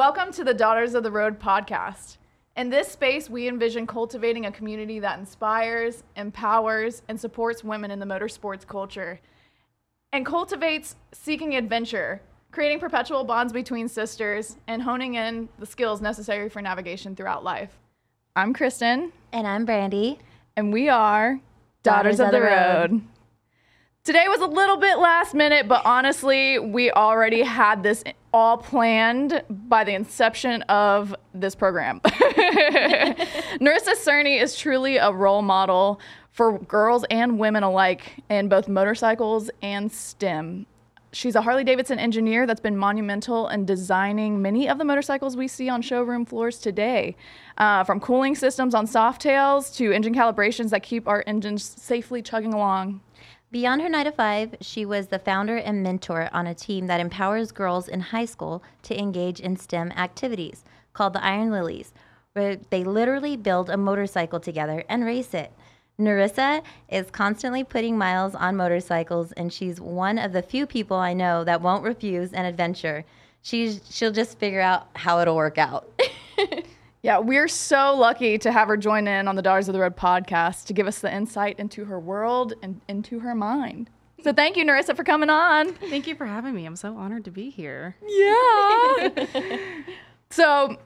Welcome to the Daughters of the Road podcast. In this space, we envision cultivating a community that inspires, empowers, and supports women in the motorsports culture and cultivates seeking adventure, creating perpetual bonds between sisters, and honing in the skills necessary for navigation throughout life. I'm Kristen, And I'm Brandy. and we are Daughters, of, the, road. Today was a little bit last minute, but honestly, we already had this all planned by the inception of this program. Nerissa Cerny is truly a role model for girls and women alike in both motorcycles and STEM. She's a Harley Davidson engineer that's been monumental in designing many of the motorcycles we see on showroom floors today. Uh, from cooling systems on Softails to engine calibrations that keep our engines safely chugging along. Beyond her 9 to 5, she was the founder and mentor on a team that empowers girls in high school to engage in STEM activities called the Iron Lilies, where they literally build a motorcycle together and race it. Nerissa is constantly putting miles on motorcycles, and she's one of the few people I know that won't refuse an adventure. She's, she'll just figure out how it'll work out. Yeah, we're so lucky to have her join in on the Daughters of the Road podcast to give us the insight into her world and into her mind. So thank you, Nerissa, for coming on. Thank you for having me. I'm so honored to be here. Yeah. so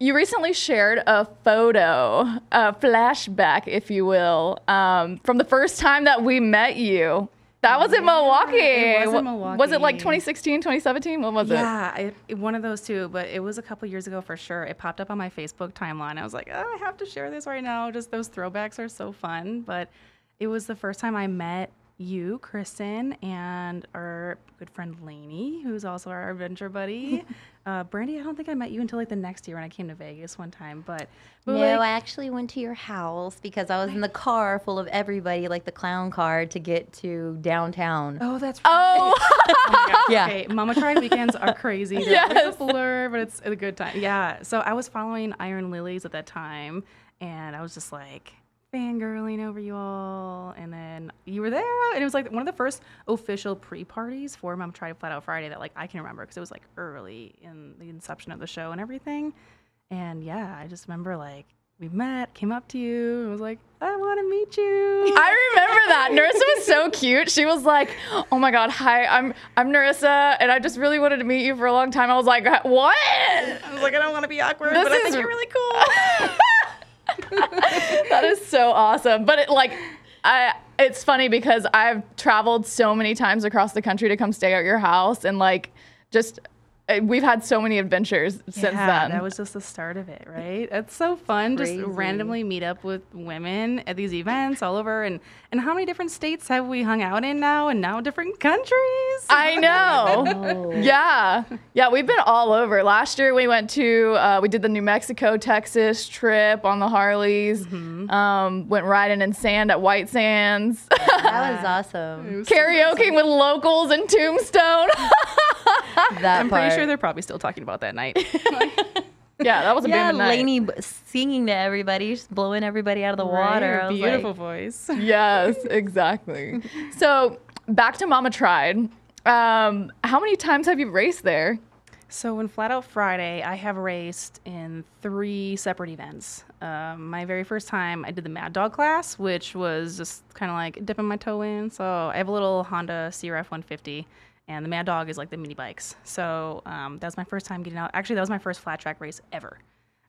you recently shared a photo, a flashback, if you will, um, from the first time that we met you. That was in Milwaukee. it was in Wa- Was it like 2016, 2017? What was it? Yeah, it- one of those two, but it was a couple years ago for sure. It popped up on my Facebook timeline. I was like, oh, I have to share this right now. Just those throwbacks are so fun. But it was the first time I met you, Kristen, and our good friend Lainey, who's also our adventure buddy. uh, Brandy, I don't think I met you until like the next year when I came to Vegas one time. But, but No, like, I actually went to your house because I was in the car full of everybody, like the clown car, to get to downtown. oh, that's Oh, Oh my gosh. Yeah. Okay, Mama Tried weekends are crazy. They're Yes. a blur, but it's a good time. Yeah. So I was following Iron Lilies at that time, and I was just like fangirling over you all. And then you were there, and it was like one of the first official pre-parties for Mama Tried Flat Out Friday that like I can remember because it was like early in the inception of the show and everything. And yeah, I just remember like we met, came up to you, and was like, I want to meet you. I remember that. Nerissa was so cute. She was like, "Oh my god, hi, I'm I'm Nerissa, and I just really wanted to meet you for a long time." I was like, "What?" I was like, I don't want to be awkward, This but I is- think you're really cool. that is so awesome. But it like I it's funny because I've traveled so many times across the country to come stay at your house and like just we've had so many adventures since yeah, then. That was just the start of it, right? It's so fun Crazy. just randomly meet up with women at these events all over and and how many different states have we hung out in now and now different countries? I know. Oh. Yeah. Yeah, we've been all over. Last year we went to uh, we did the New Mexico Texas trip on the Harleys. Mm-hmm. Um, went riding in sand at White Sands. That was awesome. Karaoke with locals in Tombstone. That I'm pretty sure they're probably still talking about that night. yeah, that was a yeah, booming night. Lainey b- singing to everybody, just blowing everybody out of the water. Right? I Beautiful like, voice. yes, exactly. So back to Mama Tried. Um, how many times have you raced there? So in Flat Out Friday, I have raced in three separate events. Um, my very first time, I did the Mad Dog class, which was just kind of like dipping my toe in. So I have a little Honda CRF 150, and the Mad Dog is like the mini bikes. So um, that was my first time getting out. Actually, that was my first flat track race ever.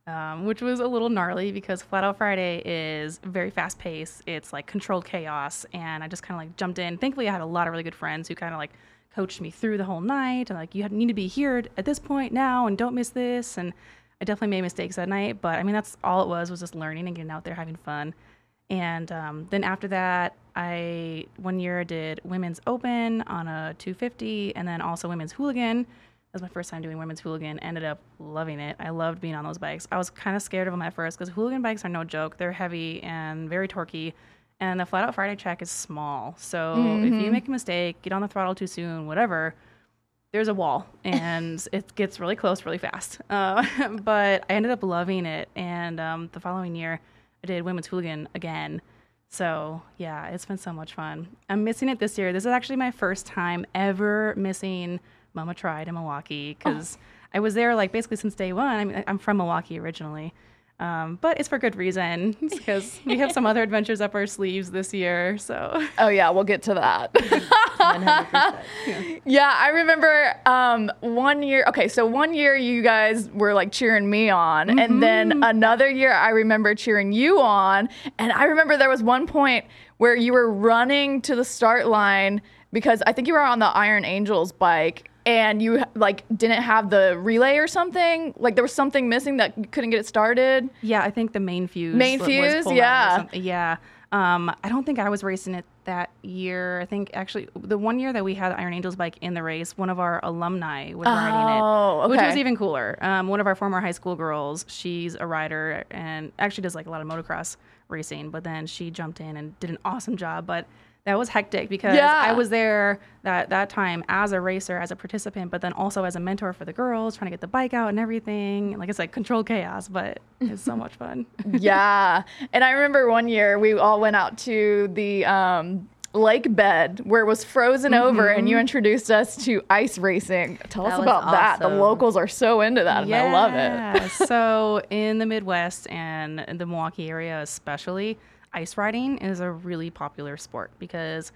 Um, which was a little gnarly because Flat Out Friday is very fast paced. It's like controlled chaos, and I just kind of like jumped in. Thankfully, I had a lot of really good friends who kind of like coached me through the whole night and like you need to be here at this point now and don't miss this and i definitely made mistakes that night but i mean that's all it was was just learning and getting out there having fun and um, then after that i one year did women's open on a 250 and then also women's hooligan that was my first time doing women's hooligan ended up loving it i loved being on those bikes i was kind of scared of them at first because hooligan bikes are no joke they're heavy and very torquey and the flat out Friday track is small. So if you make a mistake, get on the throttle too soon, whatever, there's a wall and it gets really close really fast. Uh, but I ended up loving it. And um, the following year, I did Women's Hooligan again. So yeah, it's been so much fun. I'm missing it this year. This is actually my first time ever missing Mama Tried in Milwaukee because oh. I was there like basically since day one. I mean, I'm from Milwaukee originally. Um, but it's for good reason because we have some other adventures up our sleeves this year. So, Oh yeah, we'll get to that. 100%. yeah, I remember um, one year. Okay, so one year you guys were like cheering me on, and then another year I remember cheering you on. And I remember there was one point where you were running to the start line because I think you were on the Iron Angels bike. And you like didn't have the relay or something. Like there was something missing that you couldn't get it started. yeah, I think the main fuse. Main fuse, yeah. Yeah. Um, I don't think I was racing it that year. I think actually the one year that we had Iron Angels bike in the race, one of our alumni was riding it. Oh, which was even cooler. Um, one of our former high school girls, she's a rider and actually does like a lot of motocross racing, but then she jumped in and did an awesome job. But that was hectic because Yeah. I was there that that time as a racer, as a participant, but then also as a mentor for the girls, trying to get the bike out and everything. Like it's like controlled chaos, but it's so much fun. yeah. And I remember one year we all went out to the um, lake bed where it was frozen over and you introduced us to ice racing. Tell That us was about that. The locals are so into that and I love it. Yeah. so in the Midwest and the Milwaukee area especially, ice riding is a really popular sport because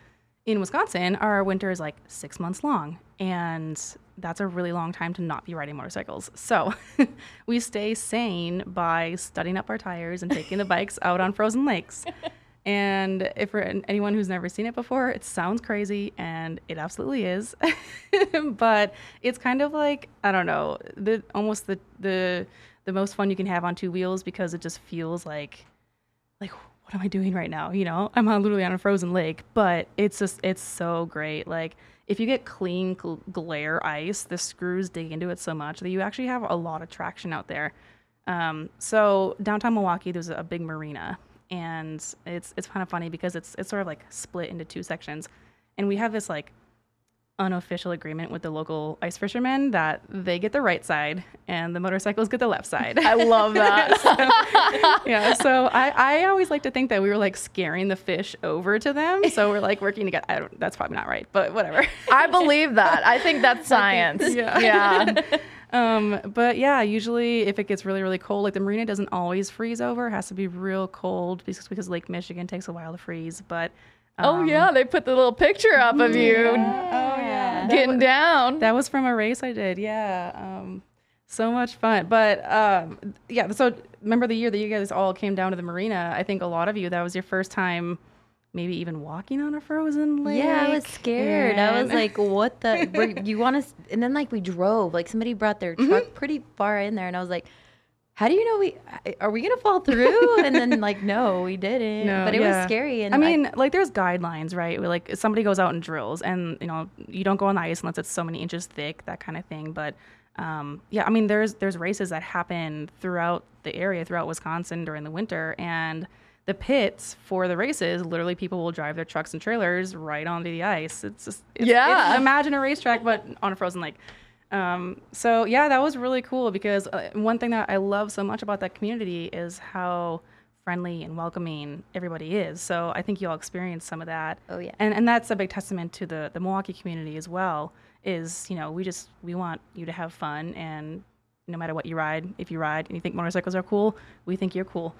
in Wisconsin, our winter is like six months long. And that's a really long time to not be riding motorcycles. So we stay sane by studding up our tires and taking the bikes out on frozen lakes. And if for anyone who's never seen it before, it sounds crazy, and it absolutely is. but it's kind of like I don't know, the almost the the the most fun you can have on two wheels because it just feels like like what am I doing right now? You know, I'm literally on a frozen lake, but it's just it's so great. Like if you get clean gl- glare ice, the screws dig into it so much that you actually have a lot of traction out there. Um, so downtown Milwaukee, there's a big marina, and it's it's kind of funny because it's it's sort of like split into two sections, and we have this like unofficial agreement with the local ice fishermen that they get the right side and the motorcycles get the left side. I love that. yeah, so I, I always like to think that we were like scaring the fish over to them. So we're like working together. I don't, that's probably not right, but whatever. I believe that. I think that's science. Yeah. Yeah. um, but yeah, usually if it gets really, really cold, like the marina doesn't always freeze over. It has to be real cold because, because Lake Michigan takes a while to freeze. But oh um, yeah, they put the little picture up of you Oh yeah. getting down. That was from a race I did. Yeah. Um, so much fun. But um, yeah, so remember the year that you guys all came down to the marina? I think a lot of you, that was your first time maybe even walking on a frozen lake. Yeah, I was scared. I was like, "What the? were- you want us?" And then like we drove. Like somebody brought their Mm-hmm. truck pretty far in there, and I was like, "How do you know we? Are we gonna fall through?" and then like, no, we didn't. No, but it yeah. was scary. And I mean, like there's guidelines, right? Where, Like somebody goes out and drills, and you know you don't go on the ice unless it's so many inches thick, that kind of thing. But um, yeah, I mean there's there's races that happen throughout the area, throughout Wisconsin during the winter, and the pits for the races, literally people will drive their trucks and trailers right onto the ice. It's just it's, Yeah. it's- imagine a racetrack, but on a frozen lake. Um, so yeah, that was really cool because uh, one thing that I love so much about that community is how friendly and welcoming everybody is. So I think you all experienced some of that. Oh, yeah. And and that's a big testament to the the Milwaukee community as well. Is you know we just we want you to have fun and no matter what you ride, if you ride and you think motorcycles are cool, we think you're cool.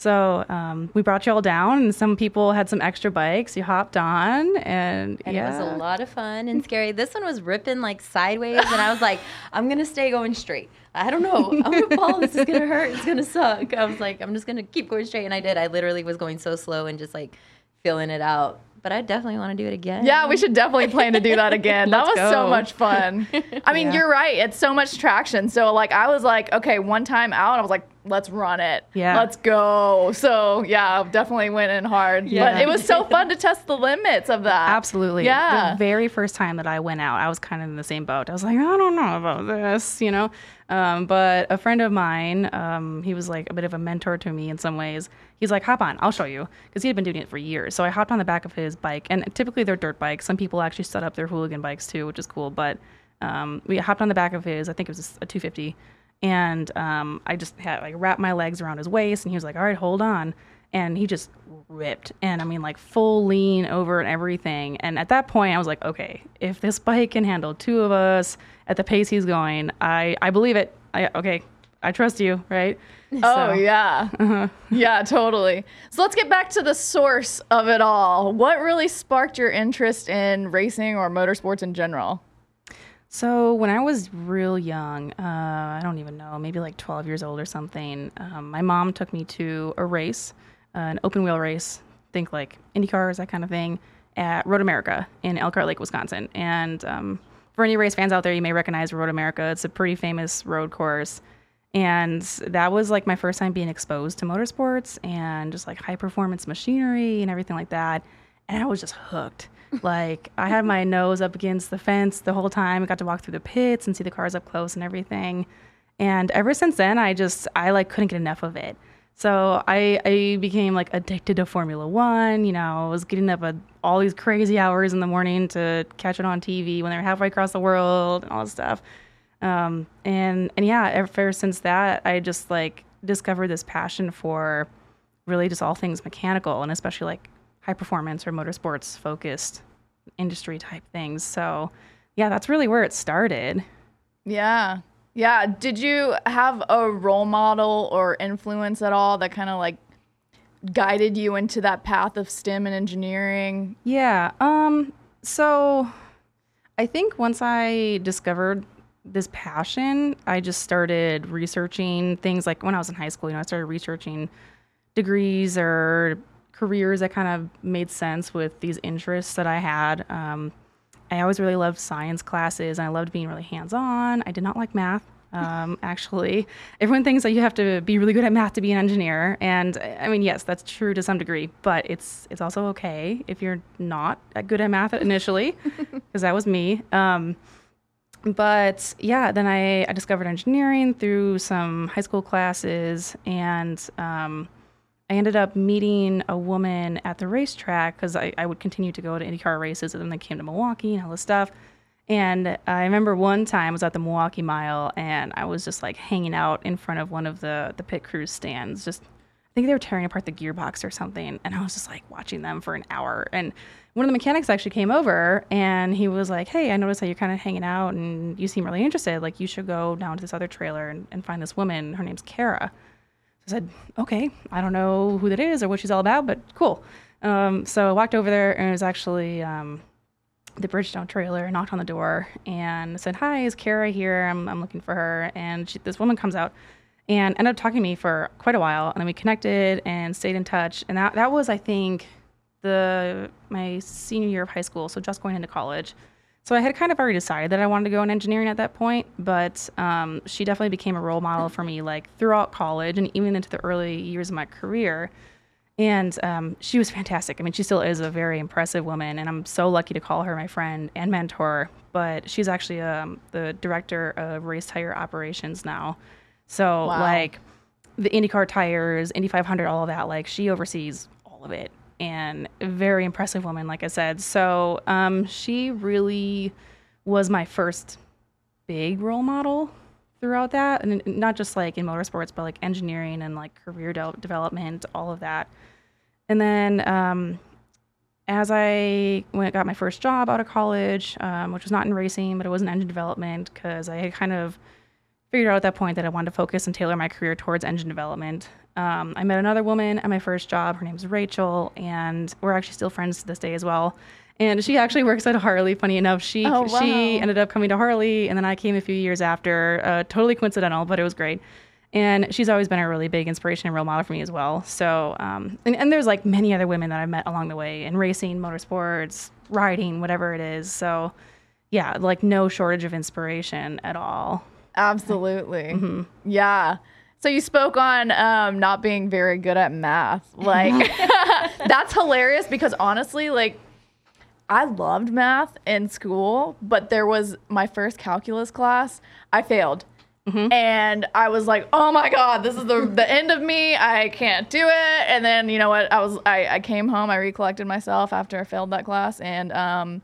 So um, we brought you all down, and some people had some extra bikes. You hopped on, and, And yeah, it was a lot of fun and scary. This one was ripping like sideways, and I was like, I'm gonna stay going straight. I don't know. I'm gonna fall. This is gonna hurt. It's gonna suck. I was like, I'm just gonna keep going straight, and I did. I literally was going so slow and just like feeling it out. But I definitely want to do it again. Yeah, we should definitely plan to do that again. that was Let's so much fun. I mean, Yeah. you're right. It's so much traction. So like I was like, okay, one time out, I was like, let's run it. Yeah. Let's go. So yeah, definitely went in hard. Yeah. But it was so fun to test the limits of that. Absolutely. Yeah. The very first time that I went out, I was kind of in the same boat. I was like, I don't know about this, you know? Um, but a friend of mine, um, he was like a bit of a mentor to me in some ways. He's like, hop on, I'll show you. Because he had been doing it for years. So I hopped on the back of his bike. And typically they're dirt bikes. Some people actually set up their hooligan bikes too, which is cool. But um, we hopped on the back of his, I think it was a 250. And um, I just had like wrapped my legs around his waist. And he was like, all right, hold on. and he just ripped and I mean like full lean over and everything. And at that point I was like, okay, if this bike can handle two of us at the pace he's going, I I believe it. I okay, I trust you, right? Oh So- yeah, yeah, totally. So let's get back to the source of it all. What really sparked your interest in racing or motorsports in general? So when I was real young, uh, I don't even know, maybe like 12 years old or something, um, my mom took me to a race, uh, an open wheel race, think like Indy cars, that kind of thing, at Road America in Elkhart Lake, Wisconsin. And um, for any race fans out there, you may recognize Road America. It's a pretty famous road course. And that was like my first time being exposed to motorsports and just like high performance machinery and everything like that. And I was just hooked. Like I had my nose up against the fence the whole time. I got to walk through the pits and see the cars up close and everything. And ever since then, I just I like couldn't get enough of it. So I I became like addicted to Formula One. You know, I was getting up at all these crazy hours in the morning to catch it on TV when they were halfway across the world and all this stuff. Um, and and yeah, ever since that, I just like discovered this passion for really just all things mechanical and especially like high performance or motorsports focused industry type things. So yeah, that's really where it started. Yeah. Yeah. Did you have a role model or influence at all that kind of like guided you into that path of STEM and engineering? Yeah. Um. So, I think once I discovered this passion, I just started researching things like when I was in high school. You know, I started researching degrees or careers that kind of made sense with these interests that I had. Um, I always really loved science classes, and I loved being really hands-on. I did not like math. Um, actually, everyone thinks that you have to be really good at math to be an engineer, and I mean, yes, that's true to some degree. But it's it's also okay if you're not good at math initially, because that was me. Um, but yeah, then I, I discovered engineering through some high school classes, and um, I ended up meeting a woman at the racetrack because I, I would continue to go to IndyCar races, and then they came to Milwaukee and all this stuff. And I remember one time I was at the Milwaukee Mile, and I was just like hanging out in front of one of the the pit crew stands, just I think they were tearing apart the gearbox or something, and I was just like watching them for an hour. And one of the mechanics actually came over, and he was like, "Hey, I noticed that you're kind of hanging out, and you seem really interested. Like, you should go down to this other trailer and, and find this woman. Her name's Kara." I said, "Okay, I don't know who that is or what she's all about, but cool." Um, so I walked over there, and it was actually um, the Bridgestone trailer, knocked on the door, and said, "Hi, is Kara here? I'm, I'm looking for her." And she, this woman comes out and ended up talking to me for quite a while, and then we connected and stayed in touch. And that that was, I think, the my senior year of high school, so just going into college. So I had kind of already decided that I wanted to go in engineering at that point, but um, she definitely became a role model for me, like throughout college and even into the early years of my career. And um, she was fantastic. I mean, she still is a very impressive woman, and I'm so lucky to call her my friend and mentor. But she's actually um, the director of race tire operations now. So, Wow. like the IndyCar tires, Indy 500, all of that, like she oversees all of it. And very impressive woman, like I said. So, um, she really was my first big role model throughout that. And not just like in motorsports but like engineering and like career de- development all of that. And then um, as i went got my first job out of college um, which was not in racing but it was in engine development because i had kind of figured out at that point that i wanted to focus and tailor my career towards engine development um, i met another woman at my first job her name's rachel and we're actually still friends to this day as well and she actually works at Harley. Funny enough, she Oh, she ended up coming to Harley, and then I came a few years after. Uh, totally coincidental, but it was great. And she's always been a really big inspiration and role model for me as well. So, um, and, and there's like many other women that I've met along the way in racing, motorsports, riding, whatever it is. So, yeah, like no shortage of inspiration at all. Absolutely. Yeah. So you spoke on um, not being very good at math. Like that's hilarious because honestly, like I loved math in school, but there was my first calculus class. I failed. And I was like, "Oh my god, this is the the end of me. I can't do it." And then you know what? I was I, I came home. I recollected myself after I failed that class, and um,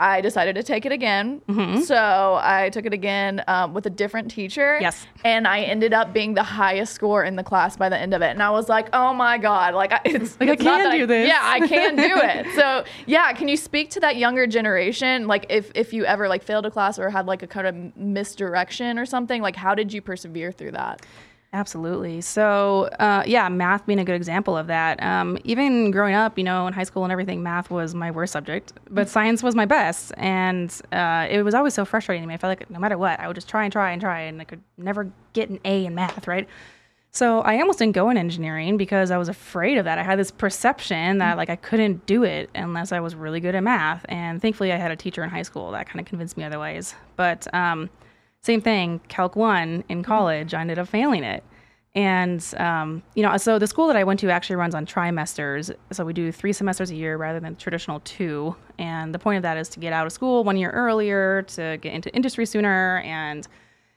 I decided to take it again. So I took it again um, with a different teacher. Yes. And I ended up being the highest score in the class by the end of it. And I was like, oh my God. Like, I- it's Like, I it's not can do this. Yeah, I can do it. So yeah, can you speak to that younger generation? Like if, if you ever like failed a class or had like a kind of misdirection or something, like how did you persevere through that? Absolutely. So, uh, yeah, math being a good example of that. Um, even growing up, you know, in high school and everything, math was my worst subject, but science was my best. And uh, it was always so frustrating to me. I felt like no matter what, I would just try and try and try, and I could never get an A in math, right? So I almost didn't go in engineering because I was afraid of that. I had this perception that like I couldn't do it unless I was really good at math. And thankfully, I had a teacher in high school that kind of convinced me otherwise. But um, same thing, Calc 1 in college, I ended up failing it. And, um, you know, so the school that I went to actually runs on trimesters. So we do three semesters a year rather than traditional two. And the point of that is to get out of school one year earlier, to get into industry sooner. And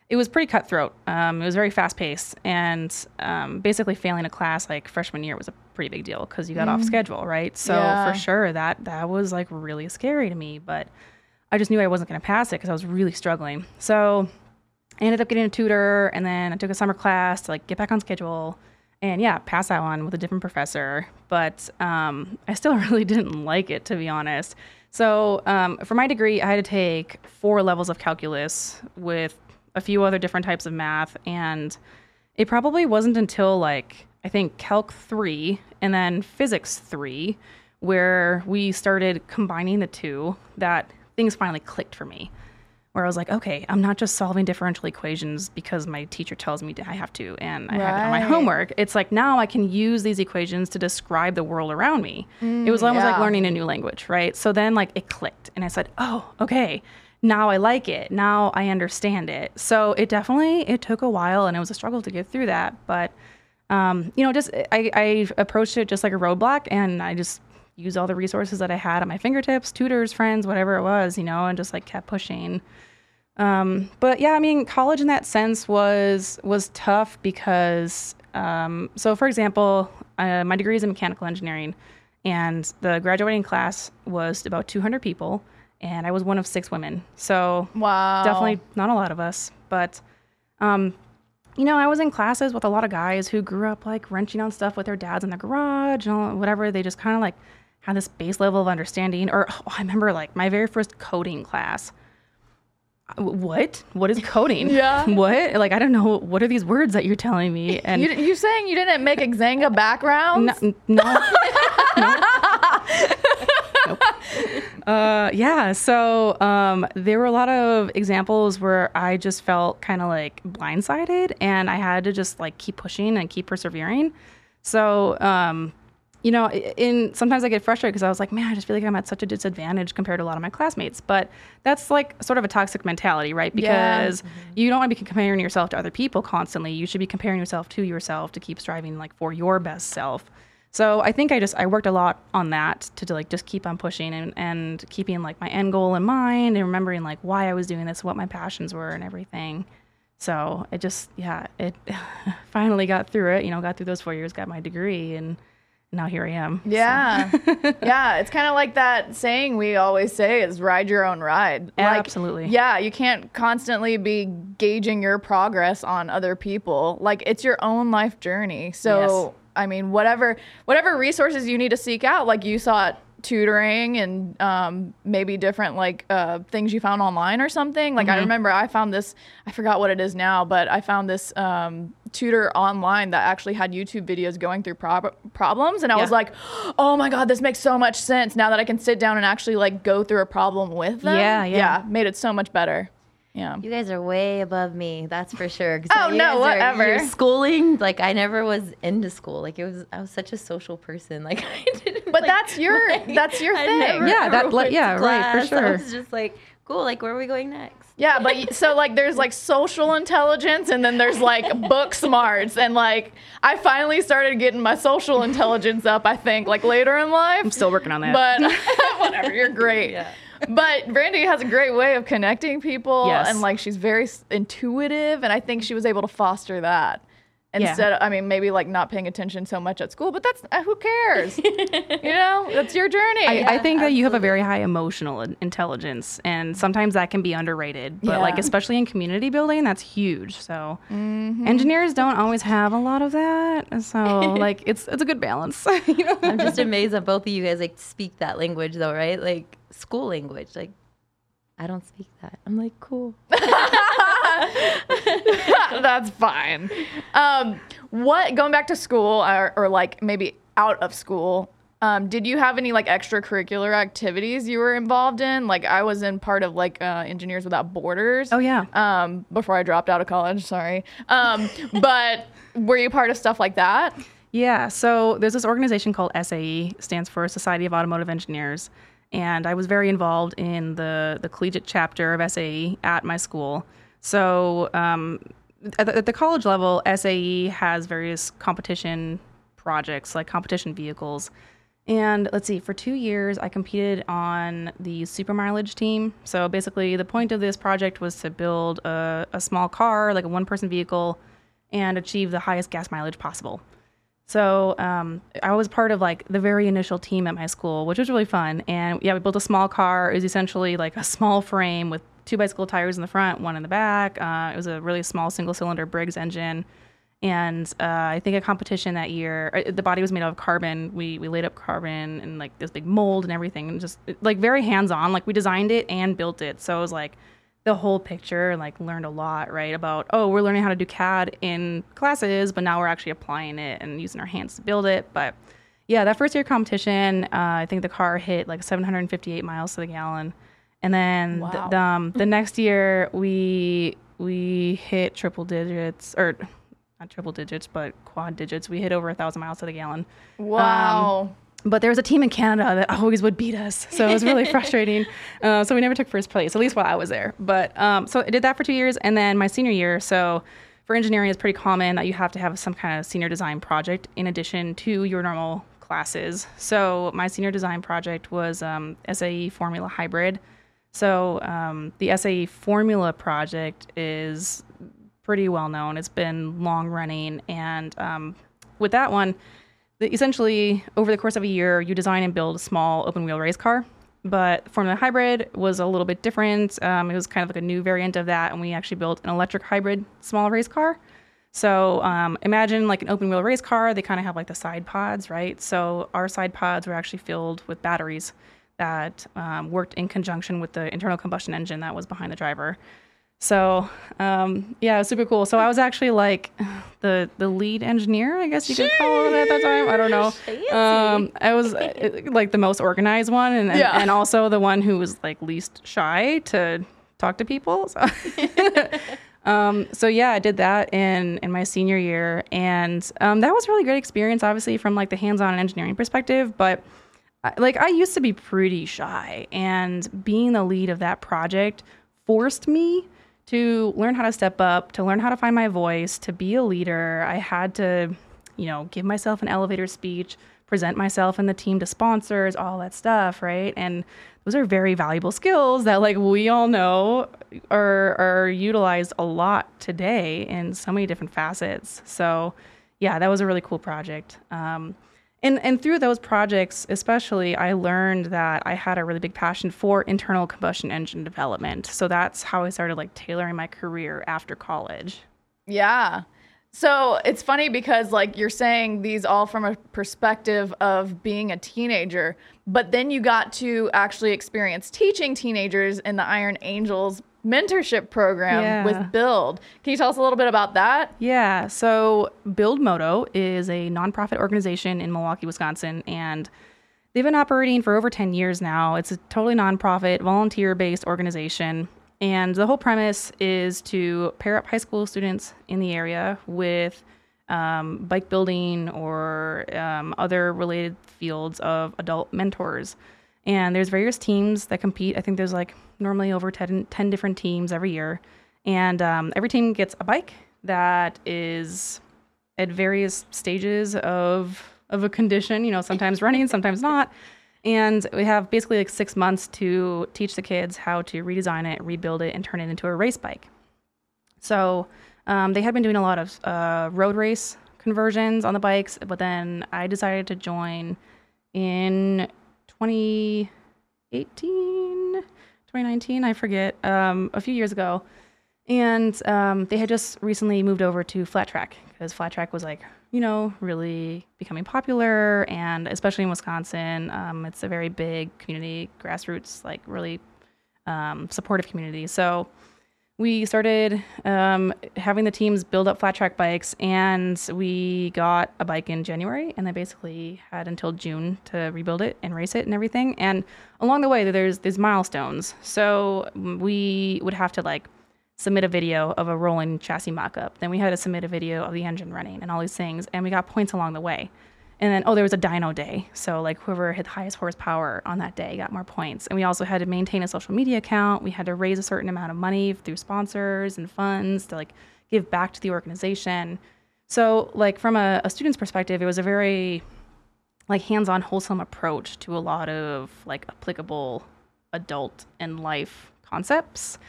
it was pretty cutthroat. Um, it was very fast paced. And um, basically, failing a class like freshman year was a pretty big deal because you got off schedule, right? So Yeah. for sure, that, that was like really scary to me. But I just knew I wasn't going to pass it because I was really struggling. So I ended up getting a tutor, and then I took a summer class to like get back on schedule, and yeah, pass that one with a different professor. But um, I still really didn't like it, to be honest. So um, for my degree, I had to take four levels of calculus with a few other different types of math, and it probably wasn't until like I think Calc three and then Physics three where we started combining the two that things finally clicked for me where I was like, okay, I'm not just solving differential equations because my teacher tells me to, I have to and I have it on my homework. It's like now I can use these equations to describe the world around me. it was almost like learning a new language, right? So then like it clicked and I said, oh, okay. Now I like it. Now I understand it. So it definitely it took a while and it was a struggle to get through that, but um, you know, just I, I approached it just like a roadblock and I just used all the resources that I had at my fingertips, tutors, friends, whatever it was, you know, and just like kept pushing. Um, but yeah, I mean, college in that sense was was tough because, um, so for example, uh, my degree is in mechanical engineering, and the graduating class was about 200 people, and I was one of six women. So Wow. definitely not a lot of us, but um, you know, I was in classes with a lot of guys who grew up like wrenching on stuff with their dads in the garage and all, whatever. They just kind of like had this base level of understanding. Or oh, I remember like my very first coding class. Uh, What? What is coding? Yeah. What? Like I don't know. What are these words that you're telling me? And You, you saying you didn't make Xanga backgrounds? no, no, no. Nope. Uh, yeah. So um, there were a lot of examples where I just felt kind of like blindsided, and I had to just like keep pushing and keep persevering. So um, you know, in sometimes I get frustrated because I was like, man, I just feel like I'm at such a disadvantage compared to a lot of my classmates. But that's like sort of a toxic mentality, right? Yeah. Because mm-hmm. you don't want to be comparing yourself to other people constantly. You should be comparing yourself to yourself to keep striving like for your best self. So I think I just I worked a lot on that to, to like just keep on pushing and, and keeping like my end goal in mind and remembering like why I was doing this, what my passions were and everything. So it just yeah, it finally got through it, you know, got through those four years, got my degree and now here I am. So- Yeah. yeah. It's kind of like that saying we always say is ride your own ride. Like, Absolutely. Yeah. You can't constantly be gauging your progress on other people. Like it's your own life journey. So, Yes. I mean, whatever, whatever resources you need to seek out, like you sought tutoring and um, maybe different like uh, things you found online or something. Like I remember I found this, I forgot what it is now, but I found this um, tutor online that actually had YouTube videos going through prob- problems. And I was like, oh my God, this makes so much sense now that I can sit down and actually like go through a problem with them. Yeah, yeah. made it so much better. Yeah. You guys are way above me, that's for sure. Oh, no, guys are- whatever. you're schooling, like I never was into school. Like it was, I was such a social person. Like I didn't. But like- that's your- that's your thing. Yeah, that- like- yeah, to right, for class. I sure. was just like, cool. Like where are we going next? Yeah, but so like there's like social intelligence and then there's like book smarts and like I finally started getting my social intelligence up, I think, like later in life. I'm still working on that. But whatever, you're great. Yeah. But Brandy has a great way of connecting people Yes. and like she's very intuitive and I think she was able to foster that. Instead of, I mean, maybe like not paying attention so much at school, but that's uh, who cares? you know, that's your journey. I, I think that you have a very high emotional intelligence, and sometimes that can be underrated. But like, especially in community building, that's huge. So engineers don't always have a lot of that. So like, it's it's a good balance. you know? I'm just amazed that both of you guys like speak that language though, right? Like school language. Like I don't speak that. I'm like, cool. That's fine. Um, what going back to school or, or like maybe out of school? Um, did you have any like extracurricular activities you were involved in? Like I was in part of like uh, Engineers Without Borders. Oh yeah. Um, before I dropped out of college, sorry. Um, but were you part of stuff like that? Yeah, so there's this organization called SAE, stands for Society of Automotive Engineers, and I was very involved in the the collegiate chapter of SAE at my school. So um, at, the, at the college level, SAE has various competition projects, like competition vehicles. And let's see, for two years, I competed on the super mileage team. So basically, the point of this project was to build a, a small car, like a one person vehicle, and achieve the highest gas mileage possible. So um, I was part of like the very initial team at my school, which was really fun. And yeah, we built a small car. It was essentially like a small frame with two bicycle tires in the front, one in the back. Uh, it was a really small single cylinder Briggs engine. And uh, I think a competition that year, uh, the body was made out of carbon. We we laid up carbon and like this big mold and everything, and just like very hands on. Like we designed it and built it, so it was like the whole picture. and, Like learned a lot, right? About oh, we're learning how to do CAD in classes, but now we're actually applying it and using our hands to build it. But yeah, that first year competition, uh, I think the car hit like 758 miles to the gallon, and then th- Wow. the, um, the next year we we hit triple digits or not triple digits, but quad digits. We hit over a thousand miles to the gallon. Wow. But there was a team in Canada that always would beat us, so it was really frustrating. Uh, so we never took first place, at least while I was there. But um, so I did that for two years, and then my senior year. So for engineering, it's pretty common that you have to have some kind of senior design project in addition to your normal classes. So my senior design project was um, SAE Formula Hybrid. So um, the SAE Formula project is pretty well known. It's been long running, and um, with that one, essentially over the course of a year, you design and build a small open wheel race car. But Formula Hybrid was a little bit different. Um, it was kind of like a new variant of that, and we actually built an electric hybrid small race car. So um, imagine like an open wheel race car. They kind of have like the side pods, right? So our side pods were actually filled with batteries that um, worked in conjunction with the internal combustion engine that was behind the driver. So um, yeah, it was super cool. So I was actually like the the lead engineer, I guess you could call it at that time. I don't know. Um, I was uh, like the most organized one, and and, Yeah. and also the one who was like least shy to talk to people. So. Um, so yeah, I did that in in my senior year, and um, that was a really great experience. Obviously, from like the hands-on engineering perspective, but like I used to be pretty shy, and being the lead of that project forced me to learn how to step up, to learn how to find my voice, to be a leader. I had to, you know, give myself an elevator speech, present myself and the team to sponsors, all that stuff, right? And those are very valuable skills that like we all know are are utilized a lot today in so many different facets. So, yeah, that was a really cool project. Um, and and through those projects especially i learned that i had a really big passion for internal combustion engine development so that's how i started like tailoring my career after college Yeah. So it's funny because, like, you're saying these all from a perspective of being a teenager, but then you got to actually experience teaching teenagers in the Iron Angels mentorship program Yeah. with Build. Can you tell us a little bit about that? yeah so build moto is a nonprofit organization in milwaukee wisconsin and they've been operating for over 10 years now it's a totally nonprofit volunteer-based organization and the whole premise is to pair up high school students in the area with um, bike building or um, other related fields of adult mentors. And there's various teams that compete. I think there's like normally over 10, 10 different teams every year. And um, every team gets a bike that is at various stages of of a condition, you know, sometimes running, sometimes not. And we have basically like six months to teach the kids how to redesign it, rebuild it, and turn it into a race bike. So Um, they had been doing a lot of uh, road race conversions on the bikes, but then I decided to join in 2018, 2019, I forget, um, a few years ago. And um, they had just recently moved over to flat track because flat track was like, you know, really becoming popular. And especially in Wisconsin, um, it's a very big community, grassroots, like really um, supportive community. So we started um, having the teams build up flat track bikes, and we got a bike in January, and then basically had until June to rebuild it and race it and everything. And along the way, there's there's milestones. So we would have to like submit a video of a rolling chassis mock-up. Then we had to submit a video of the engine running and all these things, and we got points along the way. And then, oh, there was a dyno day. So, like, whoever had the highest horsepower on that day got more points. And we also had to maintain a social media account. We had to raise a certain amount of money through sponsors and funds to, like, give back to the organization. So, like, from a, a student's perspective, it was a very, like, hands on, wholesome approach to a lot of, like, applicable adult and life concepts.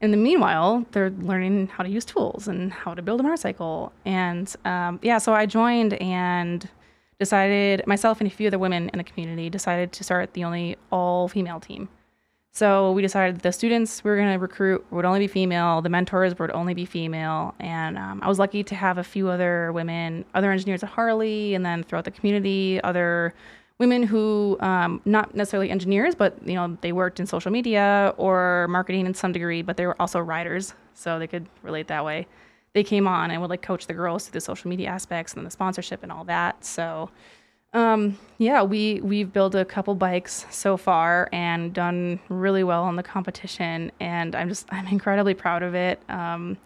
In the meanwhile, they're learning how to use tools and how to build a motorcycle. And um, yeah, so I joined and decided myself and a few other women in the community decided to start the only all female team. So we decided the students we were going to recruit would only be female, the mentors would only be female, and um, I was lucky to have a few other women, other engineers at Harley, and then throughout the community, other women who um, not necessarily engineers, but you know they worked in social media or marketing in some degree, but they were also riders, so they could relate that way they came on and would like coach the girls through the social media aspects and the sponsorship and all that. So um, yeah, we we've built a couple bikes so far and done really well in the competition, and I'm just I'm incredibly proud of it. Um,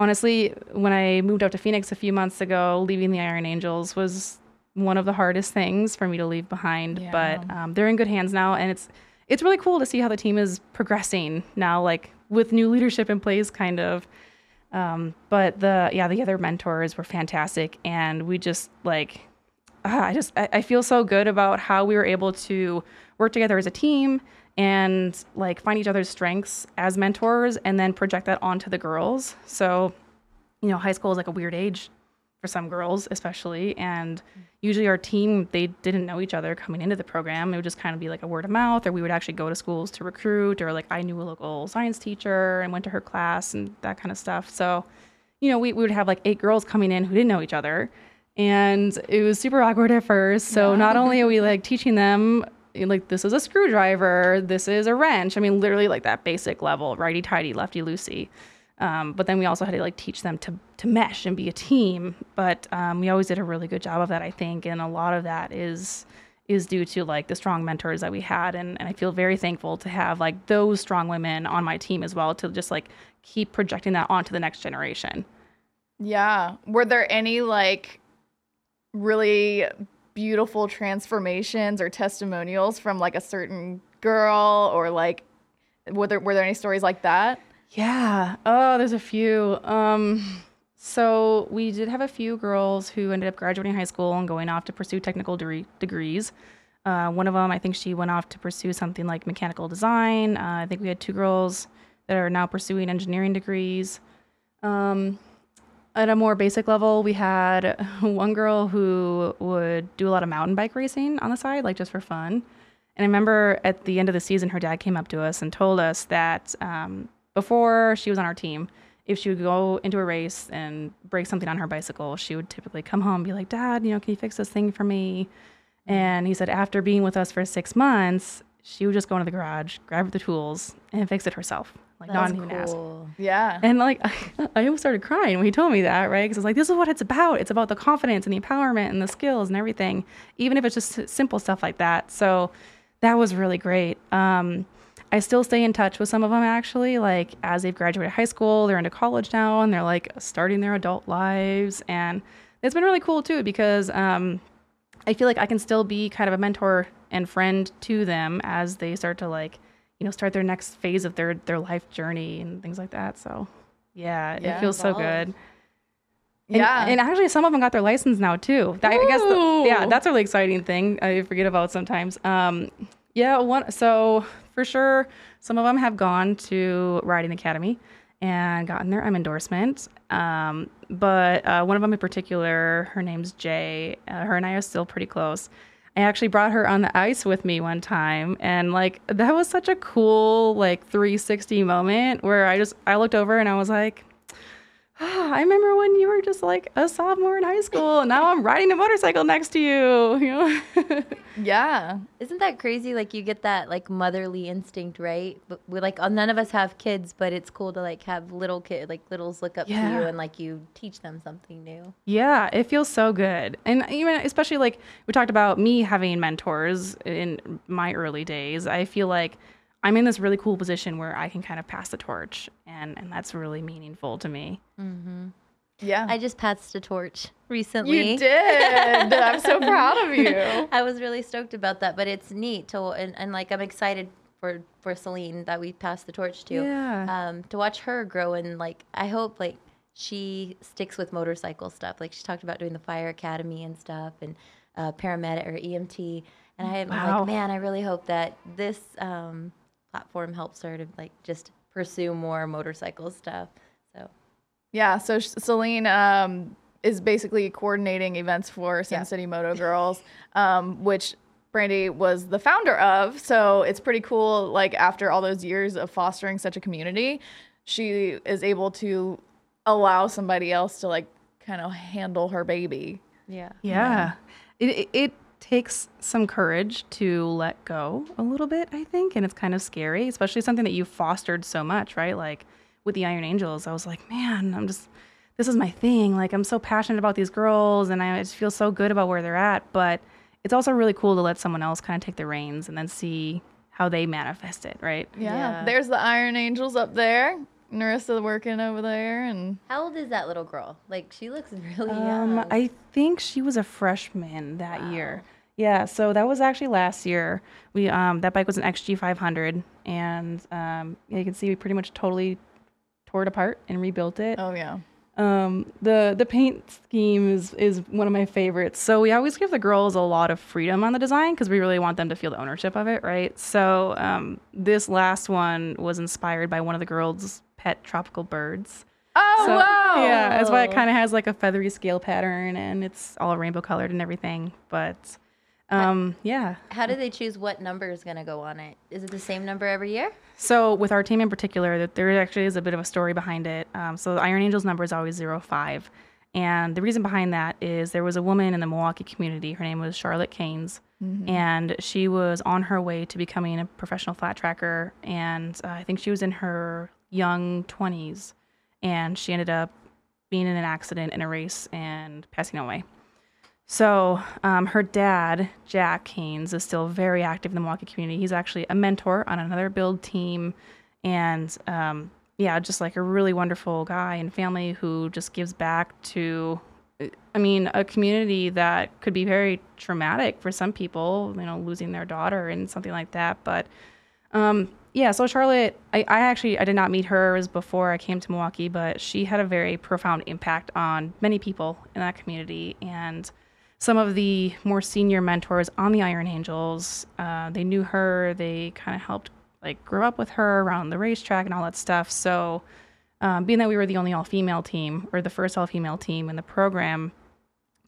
honestly, when I moved out to Phoenix a few months ago, leaving the Iron Angels was one of the hardest things for me to leave behind. Yeah. But um, they're in good hands now, and it's it's really cool to see how the team is progressing now, like with new leadership in place, kind of. Um, but the yeah, the other mentors were fantastic, and we just like uh, I just I, I feel so good about how we were able to work together as a team and like find each other's strengths as mentors, and then project that onto the girls. So, you know, high school is like a weird age for some girls especially and usually our team they didn't know each other coming into the program. It would just kind of be like a word of mouth or we would actually go to schools to recruit or like i knew a local science teacher and went to her class and that kind of stuff. So you know we, we would have like eight girls coming in who didn't know each other. And it was super awkward at first. So yeah. not only are we like teaching them like this is a screwdriver this is a wrench i mean literally like that basic level righty tighty lefty loosey um, but then we also had to like teach them to to mesh and be a team. But um, we always did a really good job of that, I think, and a lot of that is is due to like the strong mentors that we had, and, and I feel very thankful to have like those strong women on my team as well to just like keep projecting that onto the next generation. Yeah. Were there any like really beautiful transformations or testimonials from like a certain girl or like were there were there any stories like that? Yeah. Oh, there's a few. Um, so we did have a few girls who ended up graduating high school and going off to pursue technical de- degrees. Uh, one of them, I think she went off to pursue something like mechanical design. Uh, I think we had two girls that are now pursuing engineering degrees. Um, at a more basic level, we had one girl who would do a lot of mountain bike racing on the side, like just for fun. And I remember at the end of the season, her dad came up to us and told us that um, before she was on our team, if she would go into a race and break something on her bicycle, she would typically come home and be like, Dad, you know, can you fix this thing for me? And he said, after being with us for six months, she would just go into the garage, grab the tools, and fix it herself. Like, That's not even cool. ask. Yeah. And like, I, I almost started crying when he told me that, right? Because I was like, this is what it's about. It's about the confidence and the empowerment and the skills and everything, even if it's just simple stuff like that. So that was really great. Um, I still stay in touch with some of them actually. Like as they've graduated high school, they're into college now and they're like starting their adult lives. And it's been really cool too because um, I feel like I can still be kind of a mentor and friend to them as they start to like, you know, start their next phase of their their life journey and things like that. So yeah, yeah it feels so good. And, yeah, and actually, some of them got their license now too. I, I guess, the, yeah, that's a really exciting thing. I forget about sometimes. Um, yeah, one. So for sure, some of them have gone to riding academy, and gotten their M endorsement. Um, but uh, one of them in particular, her name's Jay. Uh, her and I are still pretty close. I actually brought her on the ice with me one time, and like that was such a cool like 360 moment where I just I looked over and I was like, I remember when you were just like a sophomore in high school, and now I'm riding a motorcycle next to you. You know? Yeah. Isn't that crazy? Like you get that like motherly instinct, right? But we like uh, none of us have kids, but it's cool to like have little kid like littles look up to you and like you teach them something new. Yeah, it feels so good. And even especially like we talked about me having mentors in my early days, I feel like I'm in this really cool position where I can kind of pass the torch and and that's really meaningful to me. Yeah. I just passed a torch recently. you did. I'm so proud of you. I was really stoked about that, but it's neat to and, and like I'm excited for for Celine that we passed the torch to. Yeah. Um, to watch her grow and like I hope like she sticks with motorcycle stuff. Like she talked about doing the fire academy and stuff and uh, paramedic or EMT. And I'm Wow. like, man, I really hope that this um, platform helps her to like just pursue more motorcycle stuff. So Yeah, so Celine um, is basically coordinating events for Sin Yeah. City Moto Girls, um, which Brandy was the founder of. So it's pretty cool. Like after all those years of fostering such a community, she is able to allow somebody else to like kind of handle her baby. yeah. Yeah. It, it it takes some courage to let go a little bit, I think, and it's kind of scary, especially something that you fostered so much, right? Like with the Iron Angels, I was like, man, I'm just this is my thing. Like I'm so passionate about these girls and I just feel so good about where they're at, but it's also really cool to let someone else kind of take the reins and then see how they manifest it, right? Yeah. Yeah. There's the Iron Angels up there. Nerissa working over there and How old is that little girl? Like she looks really Um, young. I think she was a freshman that year. Yeah, so that was actually last year. We um that bike was an XG 500, and um you can see we pretty much totally tore it apart and rebuilt it. oh yeah. Um, the the paint scheme is is one of my favorites. So we always give the girls a lot of freedom on the design because we really want them to feel the ownership of it, right? So um, this last one was inspired by one of the girls' pet tropical birds. Oh So, wow. Yeah, that's why it kind of has like a feathery scale pattern and it's all rainbow colored and everything. But um, yeah. How do they choose what number is going to go on it? Is it the same number every year? So with our team in particular, there actually is a bit of a story behind it. Um, so the Iron Angels number is always zero five, and the reason behind that is there was a woman in the Milwaukee community. Her name was Charlotte Kainz, and she was on her way to becoming a professional flat tracker, and uh, I think she was in her young twenties, and she ended up being in an accident in a race and passing away. So, um, her dad, Jack Kainz, is still very active in the Milwaukee community. He's actually a mentor on another build team. And um, yeah, just like a really wonderful guy and family who just gives back to, I mean, a community that could be very traumatic for some people, you know, losing their daughter and something like that. But um, yeah, so Charlotte, I, I actually I did not meet her as before I came to Milwaukee, but she had a very profound impact on many people in that community. And some of the more senior mentors on the Iron Angels, uh, they knew her. They kind of helped like grow up with her around the racetrack and all that stuff. So, um, being that we were the only all-female team or the first all-female team in the program,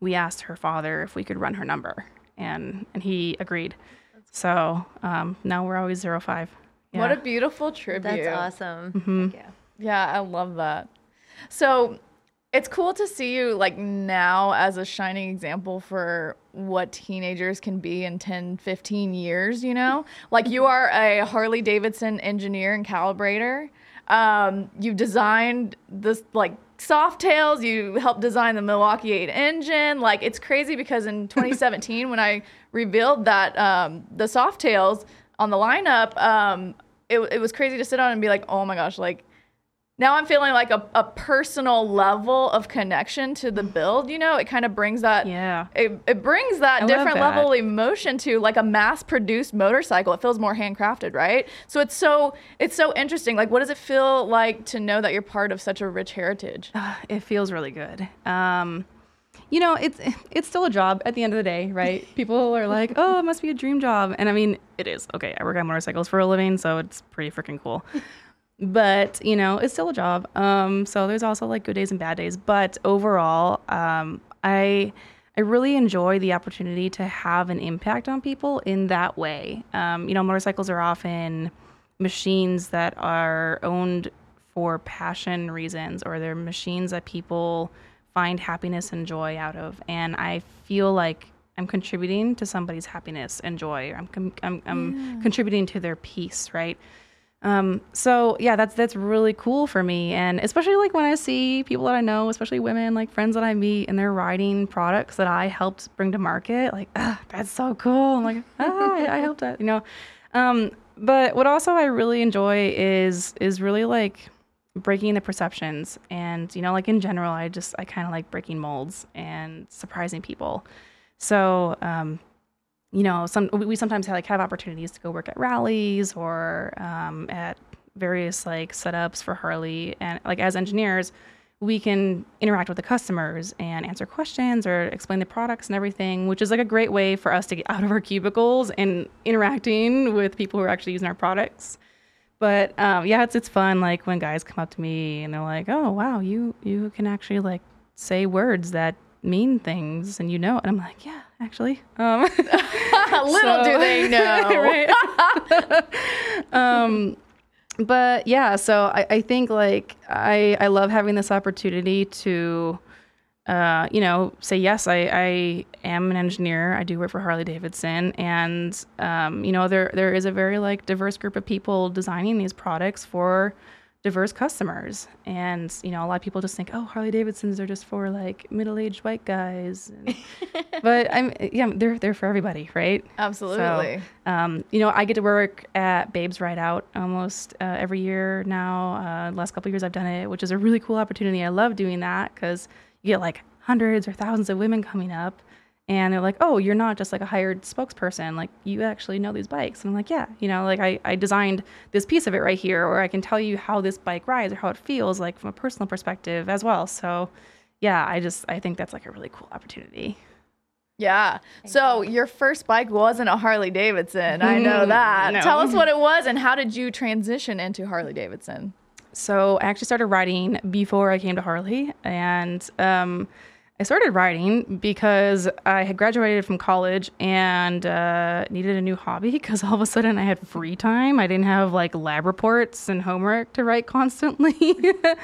we asked her father if we could run her number, and and he agreed. So um, now we're always zero five. Yeah. What a beautiful tribute. That's awesome. Mm-hmm. Yeah. Yeah, I love that. So it's cool to see you like now as a shining example for what teenagers can be in 10, 15 years, you know? Like you are a Harley Davidson engineer and calibrator. Um, you've designed this like Softails, you helped design the Milwaukee 8 engine. Like it's crazy because in 2017 when I revealed that um, the Softails on the lineup, um, it, it was crazy to sit on and be like, oh my gosh, like now I'm feeling like a, a personal level of connection to the build. You know, it kind of brings that. Yeah. It, it brings that I different that. level of emotion to like a mass-produced motorcycle. It feels more handcrafted, right? So it's so it's so interesting. Like, what does it feel like to know that you're part of such a rich heritage? it feels really good. Um, you know, it's it's still a job at the end of the day, right? People are like, "Oh, it must be a dream job," and I mean, it is. Okay, I work on motorcycles for a living, so it's pretty freaking cool. but you know, it's still a job. Um, so there's also like good days and bad days. But overall, um, I I really enjoy the opportunity to have an impact on people in that way. Um, you know, motorcycles are often machines that are owned for passion reasons, or they're machines that people find happiness and joy out of. And I feel like I'm contributing to somebody's happiness and joy. I'm com- I'm, I'm yeah. contributing to their peace, right? Um, so yeah, that's that's really cool for me, and especially like when I see people that I know, especially women, like friends that I meet, and they're riding products that I helped bring to market. Like, ah, that's so cool. I'm like, ah, I, I helped that, you know. Um, but what also I really enjoy is is really like breaking the perceptions, and you know, like in general, I just I kind of like breaking molds and surprising people. So um, you know, some we sometimes have, like have opportunities to go work at rallies or um, at various like setups for Harley, and like as engineers, we can interact with the customers and answer questions or explain the products and everything, which is like a great way for us to get out of our cubicles and interacting with people who are actually using our products. But um, yeah, it's it's fun. Like when guys come up to me and they're like, "Oh wow, you you can actually like say words that mean things and you know and i'm like yeah actually. Um little so, do they know. Right. Um but yeah so I, I think like i i love having this opportunity to uh, you know, say yes. I, I am an engineer. I do work for Harley Davidson, and um, you know, there there is a very like diverse group of people designing these products for diverse customers. And, you know, a lot of people just think, oh, Harley Davidsons are just for like middle aged white guys. But I'm, yeah, they're, they're for everybody, right? Absolutely. So, um, you know, I get to work at Babes Ride Out almost uh, every year now. Uh, last couple years I've done it, which is a really cool opportunity. I love doing that because you get like hundreds or thousands of women coming up and they're like, "Oh, you're not just like a hired spokesperson. Like you actually know these bikes." And I'm like, "Yeah, you know, like I, I designed this piece of it right here, or I can tell you how this bike rides or how it feels, like from a personal perspective as well." So, yeah, I just I think that's like a really cool opportunity. Yeah. So your first bike wasn't a Harley Davidson. I know that. no. Tell us what it was and how did you transition into Harley Davidson? So I actually started riding before I came to Harley, and um, I started writing because I had graduated from college and uh, needed a new hobby because all of a sudden I had free time. I didn't have like lab reports and homework to write constantly.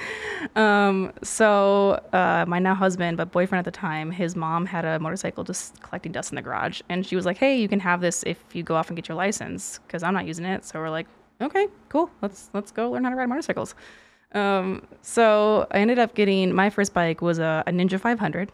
um, so uh, my now husband, but boyfriend at the time, his mom had a motorcycle just collecting dust in the garage, and she was like, "Hey, you can have this if you go off and get your license," because I'm not using it. So we're like, "Okay, cool. Let's let's go learn how to ride motorcycles." Um, so I ended up getting my first bike was a, a Ninja 500,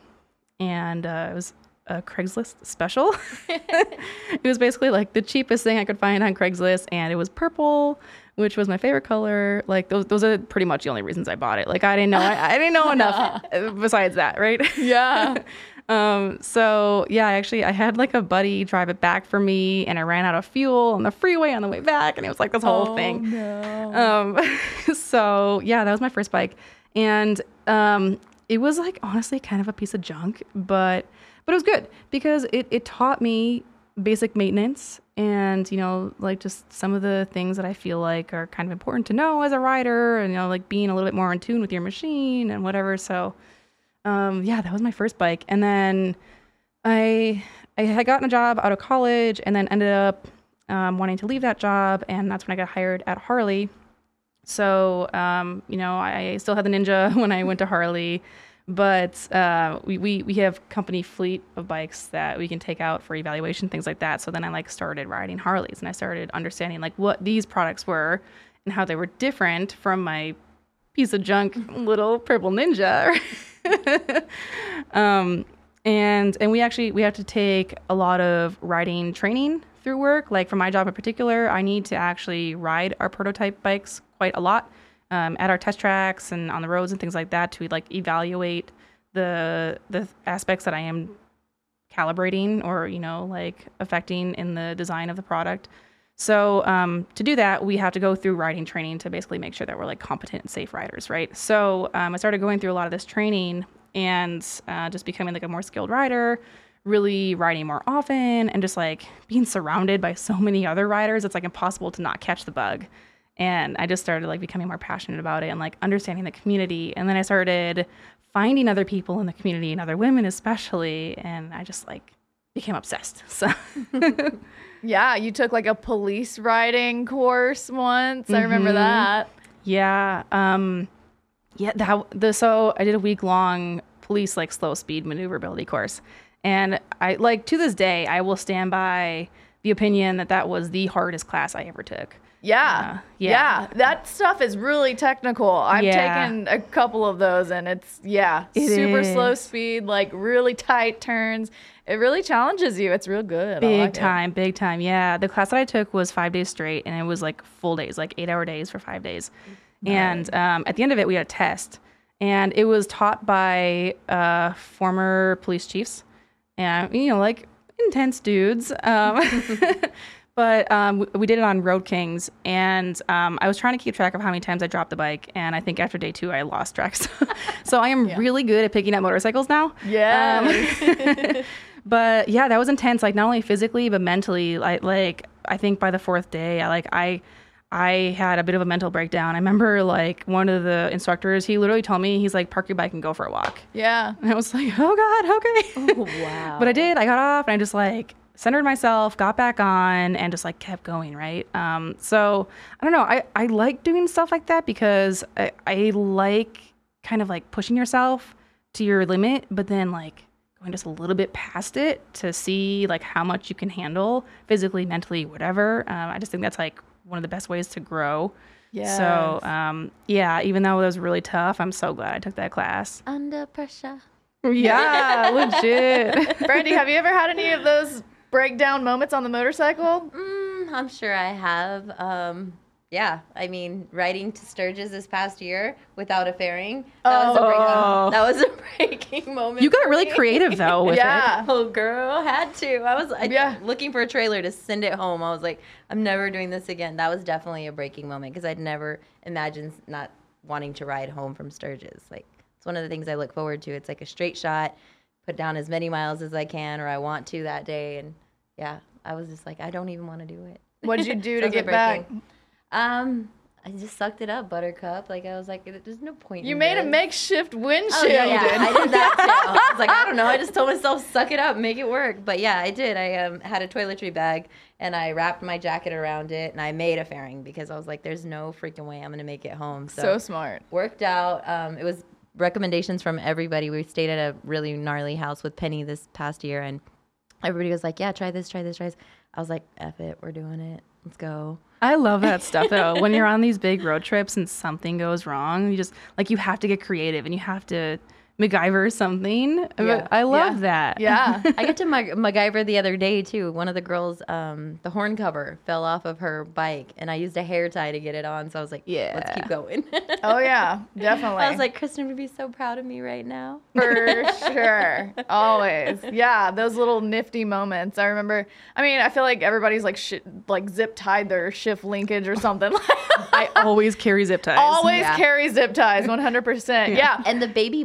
and uh, it was a Craigslist special. it was basically like the cheapest thing I could find on Craigslist, and it was purple, which was my favorite color. Like those, those are pretty much the only reasons I bought it. Like I didn't know, I, I didn't know enough besides that, right? Yeah. um. So yeah, I actually, I had like a buddy drive it back for me, and I ran out of fuel on the freeway on the way back, and it was like this whole oh, thing. No. Um. so yeah, that was my first bike, and um, it was like honestly kind of a piece of junk, but but it was good because it, it taught me basic maintenance and you know like just some of the things that i feel like are kind of important to know as a rider and you know like being a little bit more in tune with your machine and whatever so um, yeah that was my first bike. And then i i had gotten a job out of college and then ended up um, wanting to leave that job. And that's when i got hired at harley. So, um, you know, I still had the Ninja when I went to Harley, but uh, we, we, we have company fleet of bikes that we can take out for evaluation, things like that. So then I like started riding Harleys and I started understanding like what these products were and how they were different from my piece of junk little purple Ninja. um, and and we actually we have to take a lot of riding training through work. Like for my job in particular, I need to actually ride our prototype bikes quite a lot um, at our test tracks and on the roads and things like that to like evaluate the the aspects that I am calibrating or you know like affecting in the design of the product. So um, to do that, we have to go through riding training to basically make sure that we're like competent and safe riders, right? So um, I started going through a lot of this training and uh, just becoming like a more skilled rider, really riding more often, and just like being surrounded by so many other riders, it's like impossible to not catch the bug. and I just started like becoming more passionate about it and like understanding the community. And then I started finding other people in the community and other women especially, and I just like became obsessed. So Yeah, you took like a police riding course once. I remember Mhm. that. yeah, um, yeah. That the so I did a week long police like slow speed maneuverability course, and I like to this day I will stand by the opinion that that was the hardest class I ever took. Yeah. Uh, yeah. yeah. That stuff is really technical. I've Yeah. taken a couple of those and it's, yeah, It super slow speed, like really tight turns. It really challenges you. It's real good. Big like it. time, big time. Yeah, the class that I took was five days straight, and it was like full days, like eight hour days for five days. And um, at the end of it, we had a test, and it was taught by uh, former police chiefs, and you know, like intense dudes. Um, but um, we, did it on Road Kings, and um, I was trying to keep track of how many times I dropped the bike, and I think after day two, I lost track. so I am really good at picking up motorcycles now. Yeah. But yeah that was intense like not only physically but mentally. Like like i think by the fourth day i like i i had a bit of a mental breakdown. I remember like one of the instructors he literally told me he's like park your bike and go for a walk. Yeah. and i was like oh god okay. Oh, wow. but i did i got off and i just like centered myself got back on and just like kept going right? Um so i don't know i i like doing stuff like that because i, I like kind of like pushing yourself to your limit but then like going just a little bit past it to see like how much you can handle physically mentally whatever um, i just think that's like one of the best ways to grow Yeah. so um yeah even though it was really tough i'm so glad i took that class Under pressure. yeah legit Brandy, have you ever had any of those breakdown moments on the motorcycle? Mm, I'm sure I have. Um, yeah, I mean, riding to Sturgis this past year without a fairing. That was a Oh. breaking. That was a breaking moment. You got really creative though with it. Yeah. Oh, girl, had to. I was I, Yeah. looking for a trailer to send it home. I was like, I'm never doing this again. That was definitely a breaking moment because I'd never imagined not wanting to ride home from Sturgis. Like, it's one of the things I look forward to. It's like a straight shot, put down as many miles as I can or I want to that day. And yeah, I was just like, I don't even want to do it. What'd you do to get back? Um, I just sucked it up, Buttercup. Like I was like, there's no point. You made a makeshift windshield. Oh, yeah, yeah. I did that too. I was like, I don't know. I just told myself, suck it up, make it work. But yeah, I did. I um, had a toiletry bag and I wrapped my jacket around it and I made a fairing because I was like, there's no freaking way I'm going to make it home. So, So smart. worked out. Um, it was recommendations from everybody. We stayed at a really gnarly house with Penny this past year and everybody was like, yeah, try this, try this, try this. I was like, F it, we're doing it. Let's go. I love that stuff though. when you're on these big road trips and something goes wrong, you just like you have to get creative and you have to MacGyver something. Yeah. I love Yeah. that. Yeah. I got to Mac- MacGyver the other day too. One of the girls, um, the horn cover fell off of her bike, and I used a hair tie to get it on. So I was like, "Yeah, let's keep going." oh yeah, definitely. I was like, "Kristen would be so proud of me right now." For sure. Always. Yeah, those little nifty moments. I remember I mean, I feel like everybody's like shi like zip tied their shift linkage or something. I always carry zip ties. always Yeah. carry zip ties 100%. Yeah. And the baby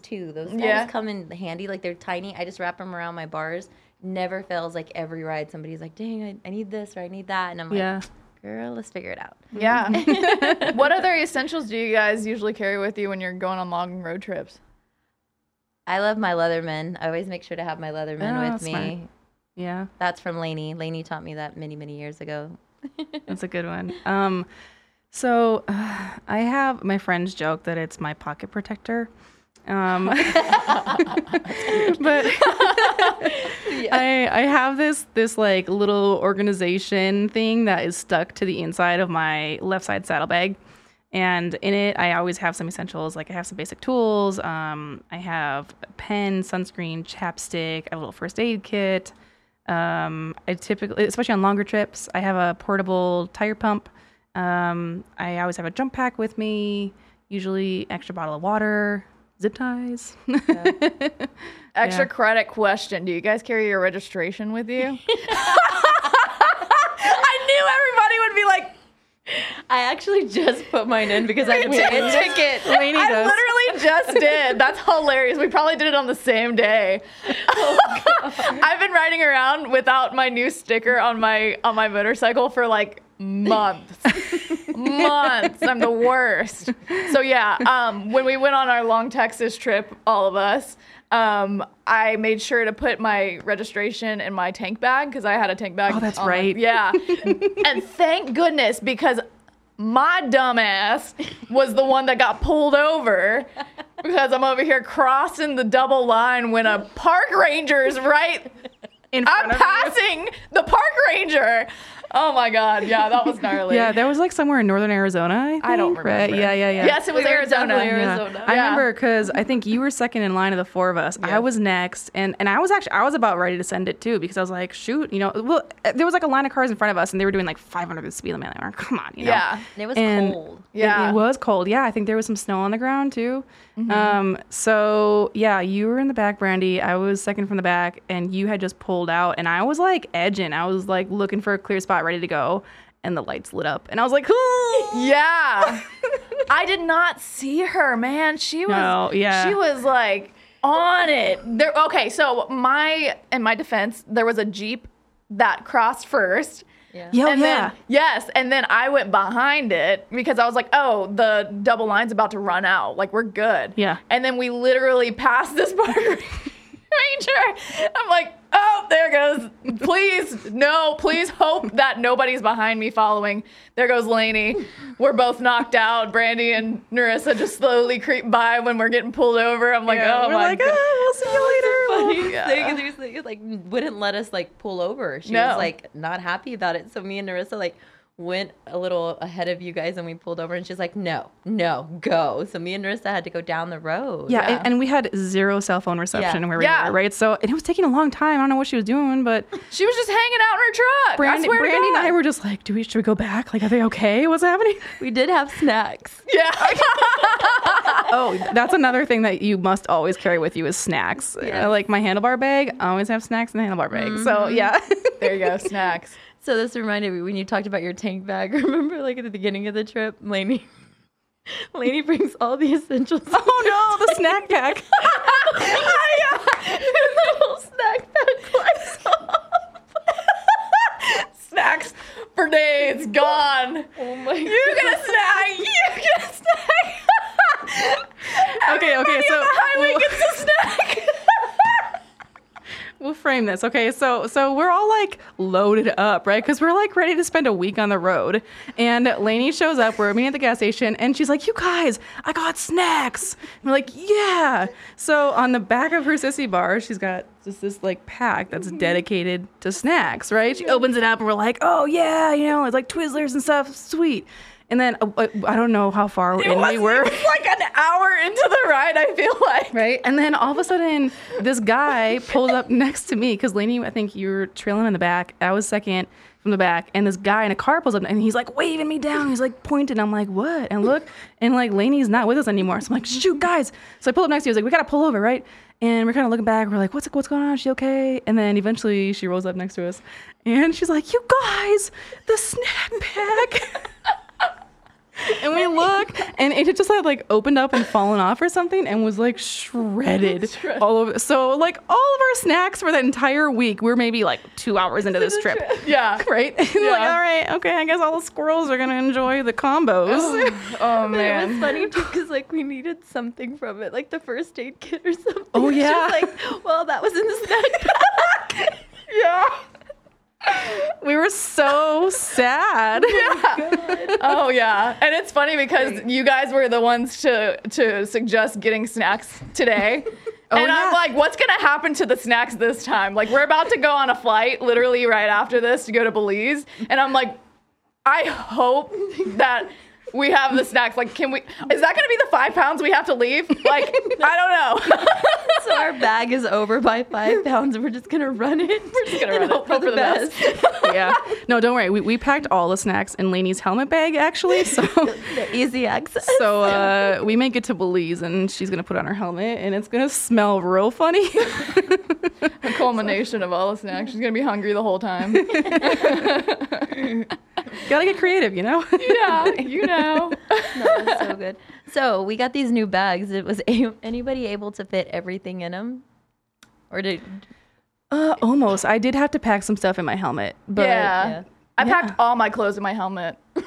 too. Those Yeah. come in handy. Like they're tiny. I just wrap them around my bars. Never fails. Like every ride, somebody's like, "Dang, I, I need this or I need that," and I'm like, Yeah. "Girl, let's figure it out." Yeah. what other essentials do you guys usually carry with you when you're going on long road trips? I love my Leatherman. I always make sure to have my Leatherman Oh, with smart. me. Yeah. That's from Lainey. Lainey taught me that many, many years ago. That's a good one. Um, so uh, I have my friends joke that it's my pocket protector. Um, but I I have this this like little organization thing that is stuck to the inside of my left side saddlebag, and in it I always have some essentials like I have some basic tools. Um, I have a pen, sunscreen, chapstick. I have a little first aid kit. Um, I typically, especially on longer trips, I have a portable tire pump. Um, I always have a jump pack with me. Usually, extra bottle of water, zip ties. Extra Yeah. credit question. Do you guys carry your registration with you? I knew everybody would be like, I actually just put mine in because I "Take a ticket. Lainey I does. literally just did. That's hilarious. We probably did it on the same day. Oh, I've been riding around without my new sticker on my on my motorcycle for like months. months. I'm the worst. So yeah, um, when we went on our long Texas trip, all of us, um, I made sure to put my registration in my tank bag because I had a tank bag. Oh, that's on right. yeah. and thank goodness because my dumbass was the one that got pulled over because I'm over here crossing the double line when a park ranger is right In I'm front of you. passing the park ranger. Oh my god, yeah, that was gnarly. Yeah, that was like somewhere in northern Arizona. I, think, I don't right? remember. Yeah, yeah, yeah. Yes, it was We were Arizona. definitely Yeah. Arizona. I remember because I think you were second in line of the four of us. I was next, and and I was actually I was about ready to send it too because I was like, shoot, you know, well, eh, there was like a line of cars in front of us, and they were doing like 500 the speed limit. Like, come on, you know. Yeah. And it was And- cold. It- Yeah. It, was cold. Yeah, I think there was some snow on the ground too. Mm-hmm. Um, so yeah, you were in the back, Brandy. I was second from the back, and you had just pulled out, and I was like edging. I was like looking for a clear spot, ready to go, and the lights lit up, and I was like, Ooh! Yeah. I did not see her, man. She was No, yeah. She was like on it. There okay, so my in my defense, there was a Jeep that crossed first. Yeah. Yeah, oh, and yeah. then yes, and then I went behind it because I was like, "Oh, the double line's about to run out. Like we're good." Yeah. And then we literally passed this park ranger. I'm like, "Oh, there goes. Please, no, please hope that nobody's behind me following." There goes Lainey. We're both knocked out. Brandy and Nerissa just slowly creep by when we're getting pulled over. I'm like, Yeah, "Oh we're my like, god." "Ah, we'll see you later. Funny Yeah. thing, like wouldn't let us like pull over. She No. was like not happy about it. So me and Nerissa like went a little ahead of you guys and we pulled over and she's like, no, no, go. So me and Nerissa had to go down the road. Yeah, Yeah. And, and we had zero cell phone reception Yeah. where we Yeah. were, right? So and it was taking a long time. I don't know what she was doing, but She was just hanging out in her truck. I Brandy, swear to Brandy and I were just like, do we should we go back? Like, are they okay? What's happening? We did have snacks. Yeah. oh, that's another thing that you must always carry with you is snacks. Yes. Uh, like my handlebar bag, I always have snacks in the handlebar bag. Mm-hmm. So yeah. there you go, snacks. So this reminded me when you talked about your tank bag. Remember, like at the beginning of the trip, Lainey, Lainey brings all the essentials. oh no, the snack pack. the whole snack bag flies off. Snacks for days gone. Oh my You get a snack. You get a snack. Okay, okay, so the highway we'll- gets a snack. We'll frame this. Okay, so so we're all like loaded up, right? Because we're like ready to spend a week on the road. And Lainey shows up. We're meeting at the gas station, and she's like, "You guys, I got snacks." And we're like, "Yeah." So on the back of her sissy bar, she's got just this like pack that's mm-hmm. dedicated to snacks, right? She opens it up, and we're like, "Oh yeah, you know, it's like Twizzlers and stuff, sweet." And then uh, uh, I don't know how far in we were. It was like an hour into the ride. I feel like. Right. And then all of a sudden, this guy pulls up next to me because Lainey, I think you were trailing in the back. I was second from the back. And this guy in a car pulls up and he's like waving me down. He's like pointing. I'm like, what? And look, and like Lainey's not with us anymore. So I'm like, shoot, guys. So I pull up next to you. I was like, we got to pull over, right? And we're kind of looking back. We're like, what's what's going on? Is she okay? And then eventually she rolls up next to us and she's like, you guys, the snack bag. And we look, and it had just had like opened up and fallen off or something, and was like shredded all over. So like all of our snacks for that entire week, we're maybe like two hours into this trip, Yeah. right? And like, all right, okay, I guess all the squirrels are gonna enjoy the combos. Oh It was funny too because like we needed something from it, like the first aid kit or something. Oh, yeah. like, well, that was in the snack pack. Yeah. We were so sad. Oh yeah. And it's funny because you guys were the ones to to suggest getting snacks today. Oh, and yeah. I'm like, what's gonna happen to the snacks this time? Like we're about to go on a flight literally right after this to go to Belize. And I'm like, I hope that we have the snacks. Like, can we is that gonna be the five pounds we have to leave? Like, I don't know. so our bag is over by five pounds, and we're just gonna run it. We're just gonna run it. Hope for the best. yeah. No, don't worry. We, we packed all the snacks in Lainey's helmet bag actually. So The easy access. so uh, we make it to Belize, and she's gonna put on her helmet, and it's gonna smell real funny. a culmination of all the snacks. She's gonna be hungry the whole time. Gotta get creative, you know. yeah, you know. That was so good. So we got these new bags. It was a- anybody able to fit everything in them, or did Uh, almost. I did have to pack some stuff in my helmet, but Yeah. yeah. I packed all my clothes in my helmet.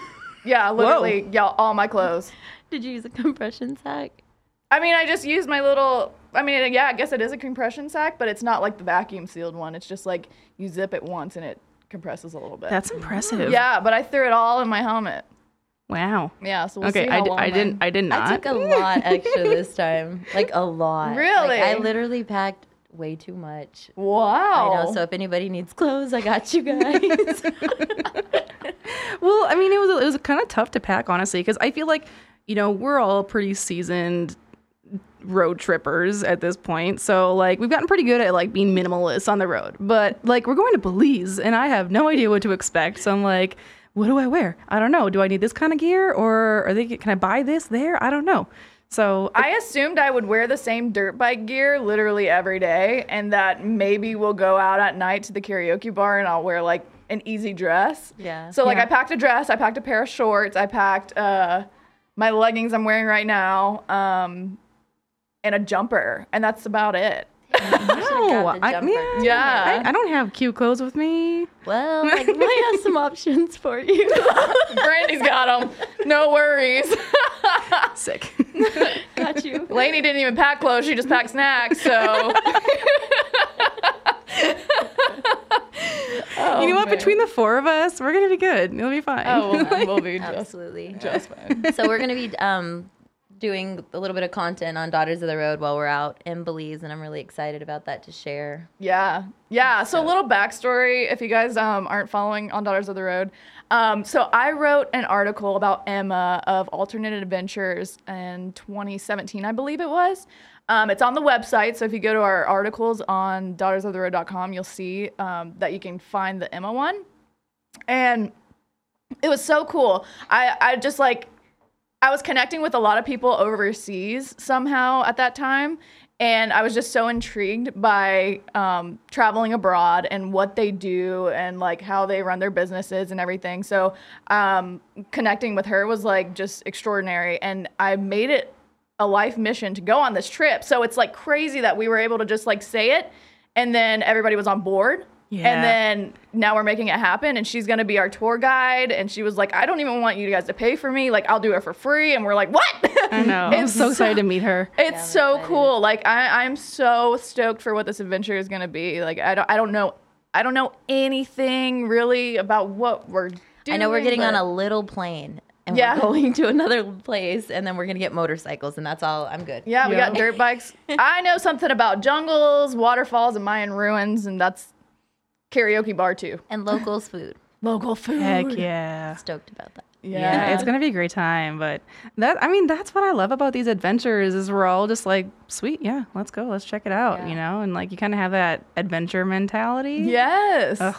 yeah, literally, yeah, all my clothes. Did you use a compression sack? I mean, I just used my little. I mean, yeah, I guess it is a compression sack, but it's not like the vacuum sealed one. It's just like you zip it once and it compresses a little bit. That's impressive. yeah, but I threw it all in my helmet. Wow. Yeah, so we'll Okay, see I, how d- long I didn't. I did not. I took a lot extra this time. Like a lot. Really? Like, I literally packed way too much. wow. I know. So if anybody needs clothes, I got you guys. Well, I mean, it was it was kind of tough to pack, honestly, because I feel like you know we're all pretty seasoned road trippers at this point. So like we've gotten pretty good at like being minimalists on the road. But like we're going to Belize, and I have no idea what to expect. So I'm like, what do I wear? I don't know. Do I need this kind of gear, or are they? Can I buy this there? I don't know. So I assumed I would wear the same dirt bike gear literally every day, and that maybe we'll go out at night to the karaoke bar and I'll wear like an easy dress. Yeah. So like Yeah. I packed a dress, I packed a pair of shorts, I packed uh, my leggings I'm wearing right now, um, and a jumper, and that's about it. no, I, jumper. yeah. I, I don't have cute clothes with me. well, I might have some options for you. Brandy's got them. No worries. Sick. got you. Lainey didn't even pack clothes; she just packed snacks. So. you know what? man. Between the four of us, we're gonna be good. It'll be fine. Oh, we'll, we'll be just, Absolutely. just fine. so we're gonna be um, doing a little bit of content on Daughters of the Road while we're out in Belize, and I'm really excited about that to share. Yeah, yeah. So a little backstory, if you guys um, aren't following on Daughters of the Road. Um, so I wrote an article about Emma of Alternate Adventures in 2017, I believe it was. Um, it's on the website, so if you go to our articles on daughtersoftheroad.com, you'll see um, that you can find the Emma one. And it was so cool. I, I just like I was connecting with a lot of people overseas somehow at that time. And I was just so intrigued by um, traveling abroad and what they do and like how they run their businesses and everything. So um, connecting with her was like just extraordinary. And I made it a life mission to go on this trip. So it's like crazy that we were able to just like say it and then everybody was on board. Yeah. And then now we're making it happen and she's going to be our tour guide and she was like I don't even want you guys to pay for me like I'll do it for free and we're like what? I know. I'm It's so excited to meet her. It's I'm so excited. cool. Like I, I'm so stoked for what this adventure is gonna be. Like I don't, I don't know, I don't know anything really about what we're doing. I know we're getting on a little plane. And Yeah. we're going to another place, and then we're gonna get motorcycles, and that's all. I'm good. Yeah, we got dirt bikes. I know something about jungles, waterfalls, and Mayan ruins, and that's karaoke bar too. And locals food. Local food. Heck yeah. Stoked about that. Yeah. Yeah, it's gonna be a great time. But that I mean, that's what I love about these adventures is we're all just like, sweet, yeah, let's go, let's check it out, Yeah. you know, and like you kind of have that adventure mentality. Yes. Ugh.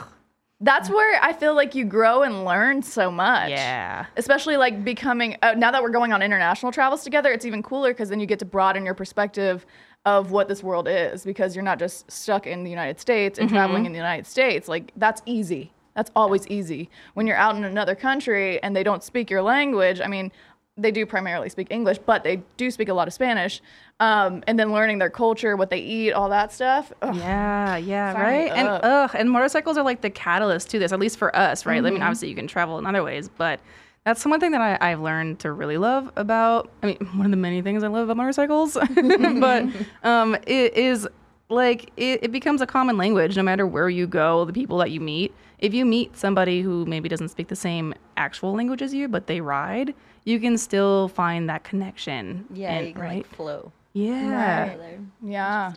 That's where I feel like you grow and learn so much. Yeah. especially like becoming uh, now that we're going on international travels together it's even cooler because then you get to broaden your perspective of what this world is because you're not just stuck in the united states and traveling in the united states like that's easy that's always easy when you're out in another country and they don't speak your language i mean they do primarily speak english but they do speak a lot of spanish um, and then learning their culture what they eat all that stuff Ugh. Yeah, yeah, Sign right. And ugh, and motorcycles are like the catalyst to this, at least for us, right? I Mm-hmm. mean, obviously you can travel in other ways, but that's the one thing that I, I've learned to really love about. I mean, one of the many things I love about motorcycles, but um, it is like it, it becomes a common language no matter where you go. The people that you meet, if you meet somebody who maybe doesn't speak the same actual language as you, but they ride, you can still find that connection. Yeah, and- you can right. like flow. yeah. together. yeah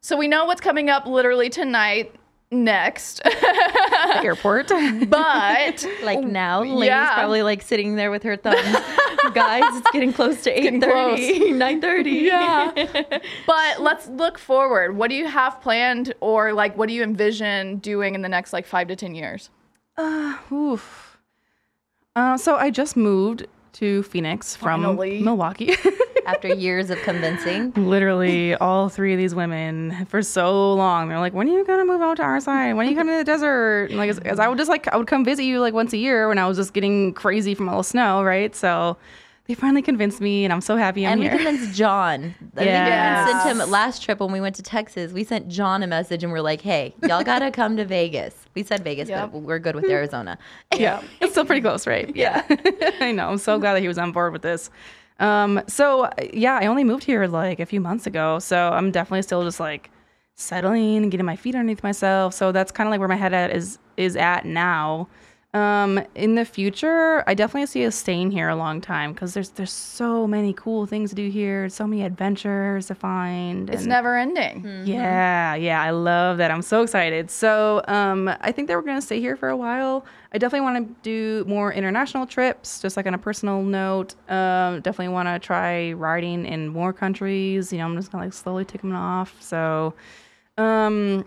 so we know what's coming up literally tonight next airport. but Like now, Lainey's Yeah. probably like sitting there with her thumbs. Guys, it's getting close to getting 8.30, 9.30. Yeah. but let's look forward. What do you have planned or like what do you envision doing in the next like 5 to 10 years? Uh, oof. Uh, so I just moved to Phoenix from Finally. Milwaukee. After years of convincing. Literally, all three of these women for so long. They're like, "When are you gonna move out to our side? When are you coming to the desert?" And like, as, as I would just like, I would come visit you like once a year when I was just getting crazy from all the snow, right? So they finally convinced me, and I'm so happy I'm and here. we convinced John. I Yes. we sent him last trip when we went to Texas. We sent John a message and we're like, "Hey, y'all gotta come to Vegas." We said Vegas, Yep. but we're good with Arizona. yeah, it's still pretty close, right? Yeah, I know. I'm so glad that he was on board with this. Um, so yeah, I only moved here like a few months ago, so I'm definitely still just like settling and getting my feet underneath myself. So that's kind of like where my head at is is at now. Um, in the future, I definitely see us staying here a long time because there's there's so many cool things to do here, so many adventures to find. It's never ending. yeah, yeah, I love that. I'm so excited. So, um, I think that we're gonna stay here for a while. I definitely want to do more international trips, just like on a personal note. Um, definitely want to try riding in more countries. You know, I'm just gonna like slowly tick them off. So, um,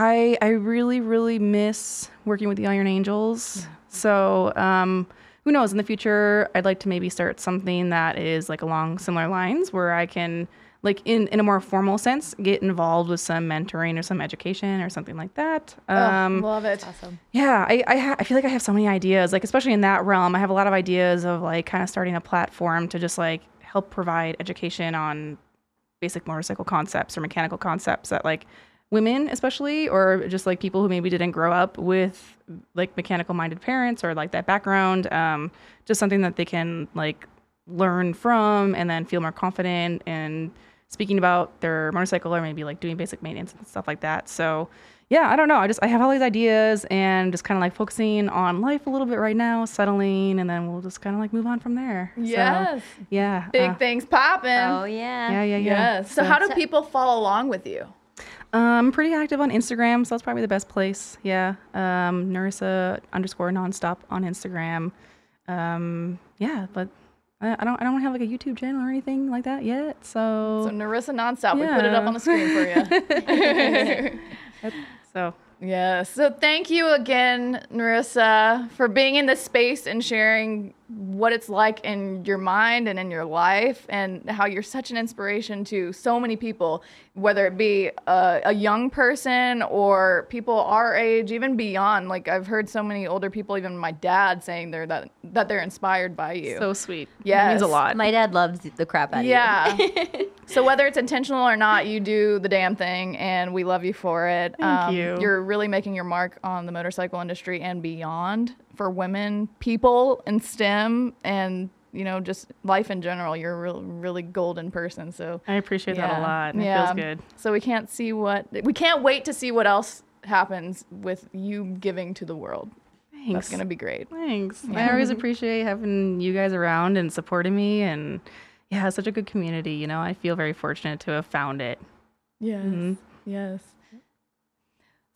I I really really miss working with the Iron Angels. So, um, who knows? In the future, I'd like to maybe start something that is like along similar lines, where I can, like in in a more formal sense, get involved with some mentoring or some education or something like that. Um, oh, love it. Awesome. yeah, I I, ha- I feel like I have so many ideas, like especially in that realm. I have a lot of ideas of like kind of starting a platform to just like help provide education on basic motorcycle concepts or mechanical concepts that like women especially or just like people who maybe didn't grow up with like mechanical minded parents or like that background um, just something that they can like learn from and then feel more confident and speaking about their motorcycle or maybe like doing basic maintenance and stuff like that so yeah i don't know i just i have all these ideas and just kind of like focusing on life a little bit right now settling and then we'll just kind of like move on from there So, Yes. yeah Big uh, things popping. Oh yeah. yeah yeah yeah Yes. So, how do people follow along with you? Um, I'm pretty active on Instagram, so that's probably the best place. Yeah. Um, Nerissa underscore nonstop on Instagram. Um, yeah, but I, I don't I don't have like a YouTube channel or anything like that yet. So So, Nerissa Nonstop, we put it up on the screen for you. so Yes. So thank you again, Nerissa, for being in this space and sharing what it's like in your mind and in your life, and how you're such an inspiration to so many people, whether it be a, a young person or people our age, even beyond. Like I've heard so many older people, even my dad, saying they're that that they're inspired by you. so sweet. Yeah, Yes. means a lot. My dad loves the crap out of you. Yeah. so whether it's intentional or not, you do the damn thing, and we love you for it. Thank um, you. You're really making your mark on the motorcycle industry and beyond for women, people in STEM, and you know just life in general. You're a real, really golden person. So I appreciate that a lot. and Yeah. It feels good. So we can't see what we can't wait to see what else happens with you giving to the world. Thanks. That's gonna be great. Thanks. I always appreciate having you guys around and supporting me and yeah, such a good community, you know. I feel very fortunate to have found it. Yes. Mhm. Yes.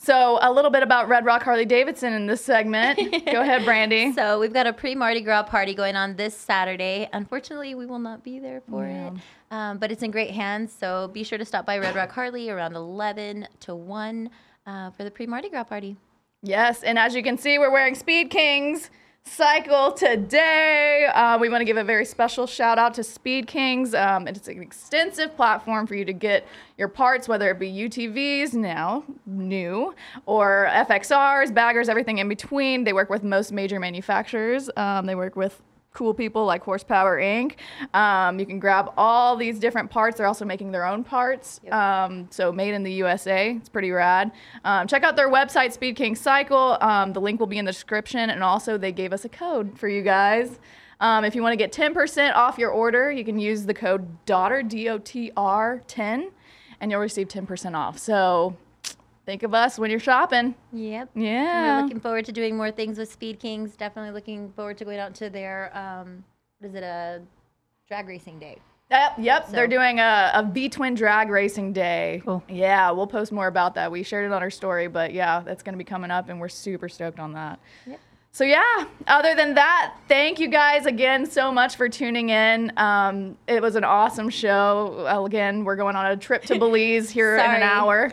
So a little bit about Red Rock Harley Davidson in this segment. Go ahead, Brandy. So we've got a pre Mardi Gras party going on this Saturday. Unfortunately, we will not be there for it, um, but it's in great hands. So be sure to stop by Red Rock Harley around 11 to 1 uh, for the pre Mardi Gras party. Yes, and as you can see, we're wearing Speed Kings cycle today. Uh, we want to give a very special shout out to Speed Kings. Um, it's an extensive platform for you to get your parts, whether it be UTVs now new or FXRs, baggers, everything in between. They work with most major manufacturers. Um, they work with cool people like Horsepower Inc. Um, you can grab all these different parts. They're also making their own parts. Um, so made in the USA. It's pretty rad. Um, check out their website, Speed King Cycle. Um, the link will be in the description. And also, they gave us a code for you guys. Um, if you want to get 10% off your order, you can use the code DOTR, D O T R 10, and you'll receive 10% off. So think of us when you're shopping. Yep. And Yeah. We're looking forward to doing more things with Speed Kings. Definitely looking forward to going out to their, um, what is it, a drag racing day. Yep, yep. They're doing a, a V Twin Drag Racing Day. Cool. Yeah, we'll post more about that. We shared it on our story, but yeah, that's going to be coming up, and we're super stoked on that. Yep. So yeah, other than that, thank you guys again so much for tuning in. Um, it was an awesome show. Uh, again, we're going on a trip to Belize here in an hour.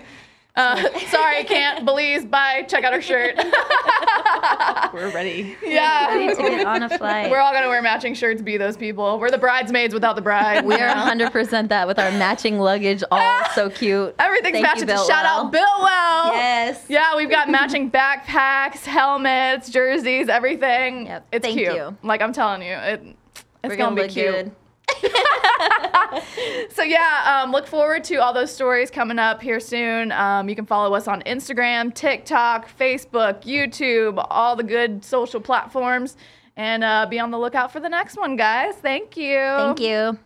Uh, sorry, can't Belize. Bye. Check out our shirt. We're ready. yeah. Ready to get on a flight. We're all gonna wear matching shirts. Be those people. We're the bridesmaids without the bride. We are know? 100% that with our matching luggage, all so cute. Everything's Thank matching. you, Shout out Biltwell. Billwell. Yes. Yeah, we've got matching backpacks, helmets, jerseys, everything. Yep. It's Thank cute. you. Like I'm telling you, it. It's We're gonna, be cute. good. So yeah, um, look forward to all those stories coming up here soon. Um, you can follow us on Instagram, TikTok, Facebook, YouTube, all the good social platforms, and uh, be on the lookout for the next one, guys. Thank you. Thank you.